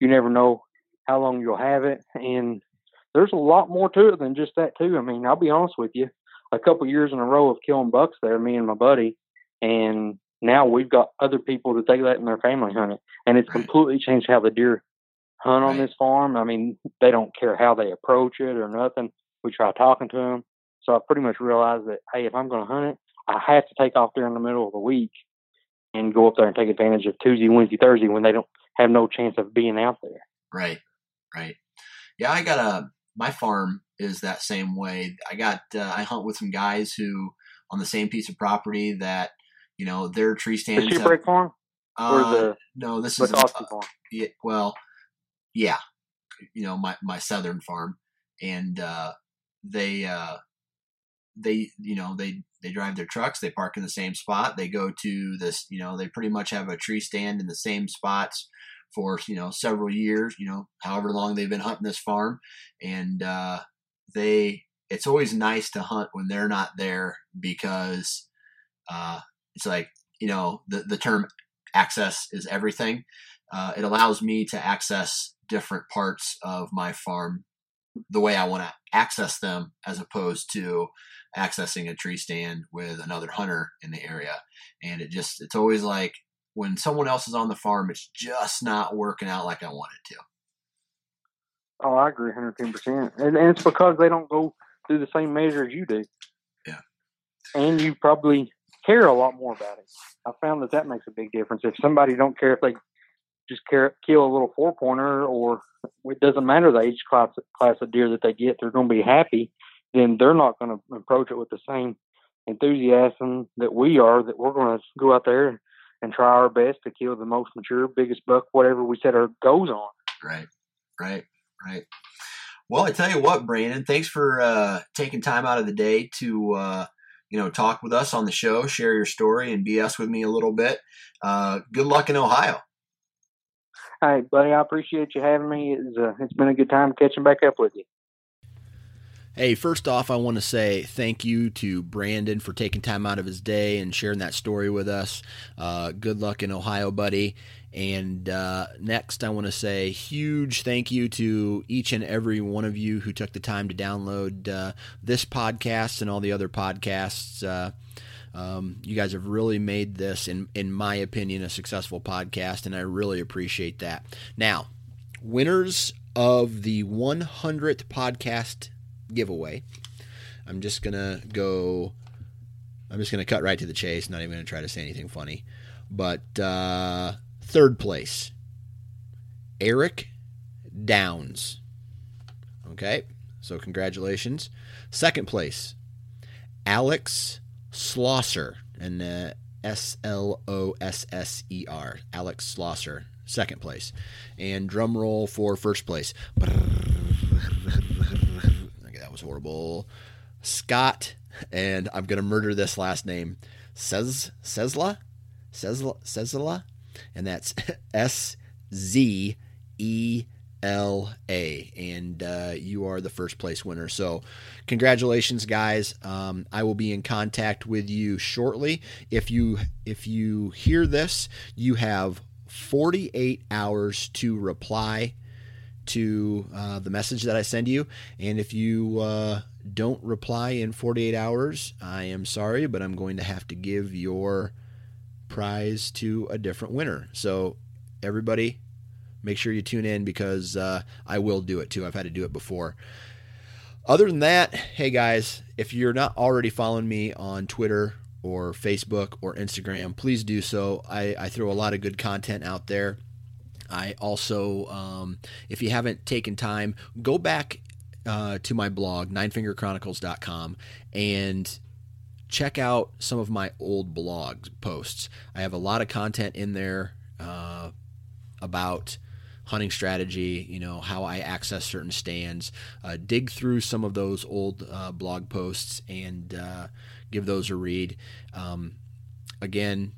you never know how long you'll have it. And there's a lot more to it than just that too. I mean, I'll be honest with you. A couple years in a row of killing bucks there, me and my buddy, and now we've got other people to take that in their family hunt it, and it's Right. completely changed how the deer hunt on Right. this farm. I mean, they don't care how they approach it or nothing. We try talking to them, so I pretty much realized that hey, if I'm going to hunt it, I have to take off there in the middle of the week and go up there and take advantage of Tuesday, Wednesday, Thursday when they don't have no chance of being out there. Right, right. Yeah, I got a my farm is that same way. I got uh, I hunt with some guys who on the same piece of property that you know their tree The stands. sheep have- farm uh, the no, this is uh, farm? yeah, well, yeah, you know my my southern farm, and uh, they uh, they you know they they drive their trucks, they park in the same spot, they go to this, you know, they pretty much have a tree stand in the same spots for you know several years, you know, however long they've been hunting this farm, and uh, they it's always nice to hunt when they're not there because uh, it's like you know the the term access is everything. Uh, it allows me to access different parts of my farm the way I want to access them, as opposed to accessing a tree stand with another hunter in the area. And it just it's always like when someone else is on the farm, it's just not working out like I want it to. Oh, I agree, hundred ten percent, and and it's because they don't go through the same measure as you do. Yeah. and you probably care a lot more about it. I found that that makes a big difference. If somebody don't care if they just care, kill a little four pointer, or it doesn't matter the age class class of deer that they get, they're going to be happy. Then they're not going to approach it with the same enthusiasm that we are. That we're going to go out there and try our best to kill the most mature, biggest buck, whatever we set our goals on. Right, right, right. Well, I tell you what, Brandon, thanks for uh, taking time out of the day to uh, you know talk with us on the show, share your story, and BS with me a little bit. Uh, good luck in Ohio. Right, buddy. I appreciate you having me. It's uh, it's been a good time catching back up with you. Hey, first off, I want to say thank you to Brandon for taking time out of his day and sharing that story with us. Uh, good luck in Ohio, buddy. And uh, next, I want to say huge thank you to each and every one of you who took the time to download uh, this podcast and all the other podcasts. Uh, um, you guys have really made this, in in my opinion, a successful podcast, and I really appreciate that. Now, winners of the 100th podcast giveaway. I'm just gonna go. I'm just gonna cut right to the chase. Not even gonna try to say anything funny. But uh, third place, Eric Downs. Okay, so congratulations. Second place, Alex Slosser, and uh, S L O S S E R. Alex Slosser, second place, and drum roll for first place. Was horrible. Scott, and I'm gonna murder this last name. Says Sesla, Sesla, Sesla, and that's S Z E L A, and uh, you are the first place winner. So, congratulations, guys! Um, I will be in contact with you shortly. If you if you hear this, you have 48 hours to reply to uh, the message that I send you. And if you uh, don't reply in 48 hours, I am sorry, but I'm going to have to give your prize to a different winner. So, everybody, make sure you tune in because uh, I will do it too. I've had to do it before. Other than that, hey guys, if you're not already following me on Twitter or Facebook or Instagram, please do so. I, I throw a lot of good content out there. I also, um, if you haven't taken time, go back uh, to my blog, ninefingerchronicles.com, and check out some of my old blog posts. I have a lot of content in there uh, about hunting strategy, you know, how I access certain stands, uh, dig through some of those old uh, blog posts and uh, give those a read. Um, again,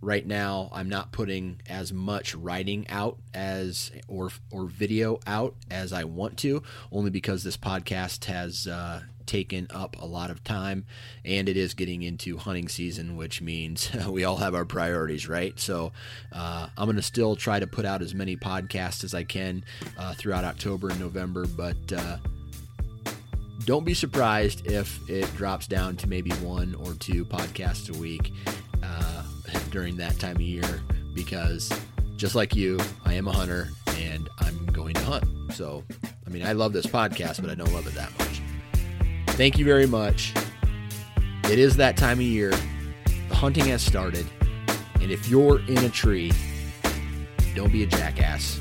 right now I'm not putting as much writing out as or or video out as I want to, only because this podcast has uh, taken up a lot of time, and it is getting into hunting season, which means we all have our priorities, right? So uh, I'm going to still try to put out as many podcasts as I can uh, throughout October and November, but uh, don't be surprised if it drops down to maybe one or two podcasts a week uh, during that time of year because just like you, I am a hunter and I'm going to hunt. So, I mean, I love this podcast, but I don't love it that much. Thank you very much. It is that time of year. The hunting has started. And if you're in a tree, don't be a jackass.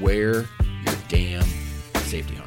Wear your damn safety harness.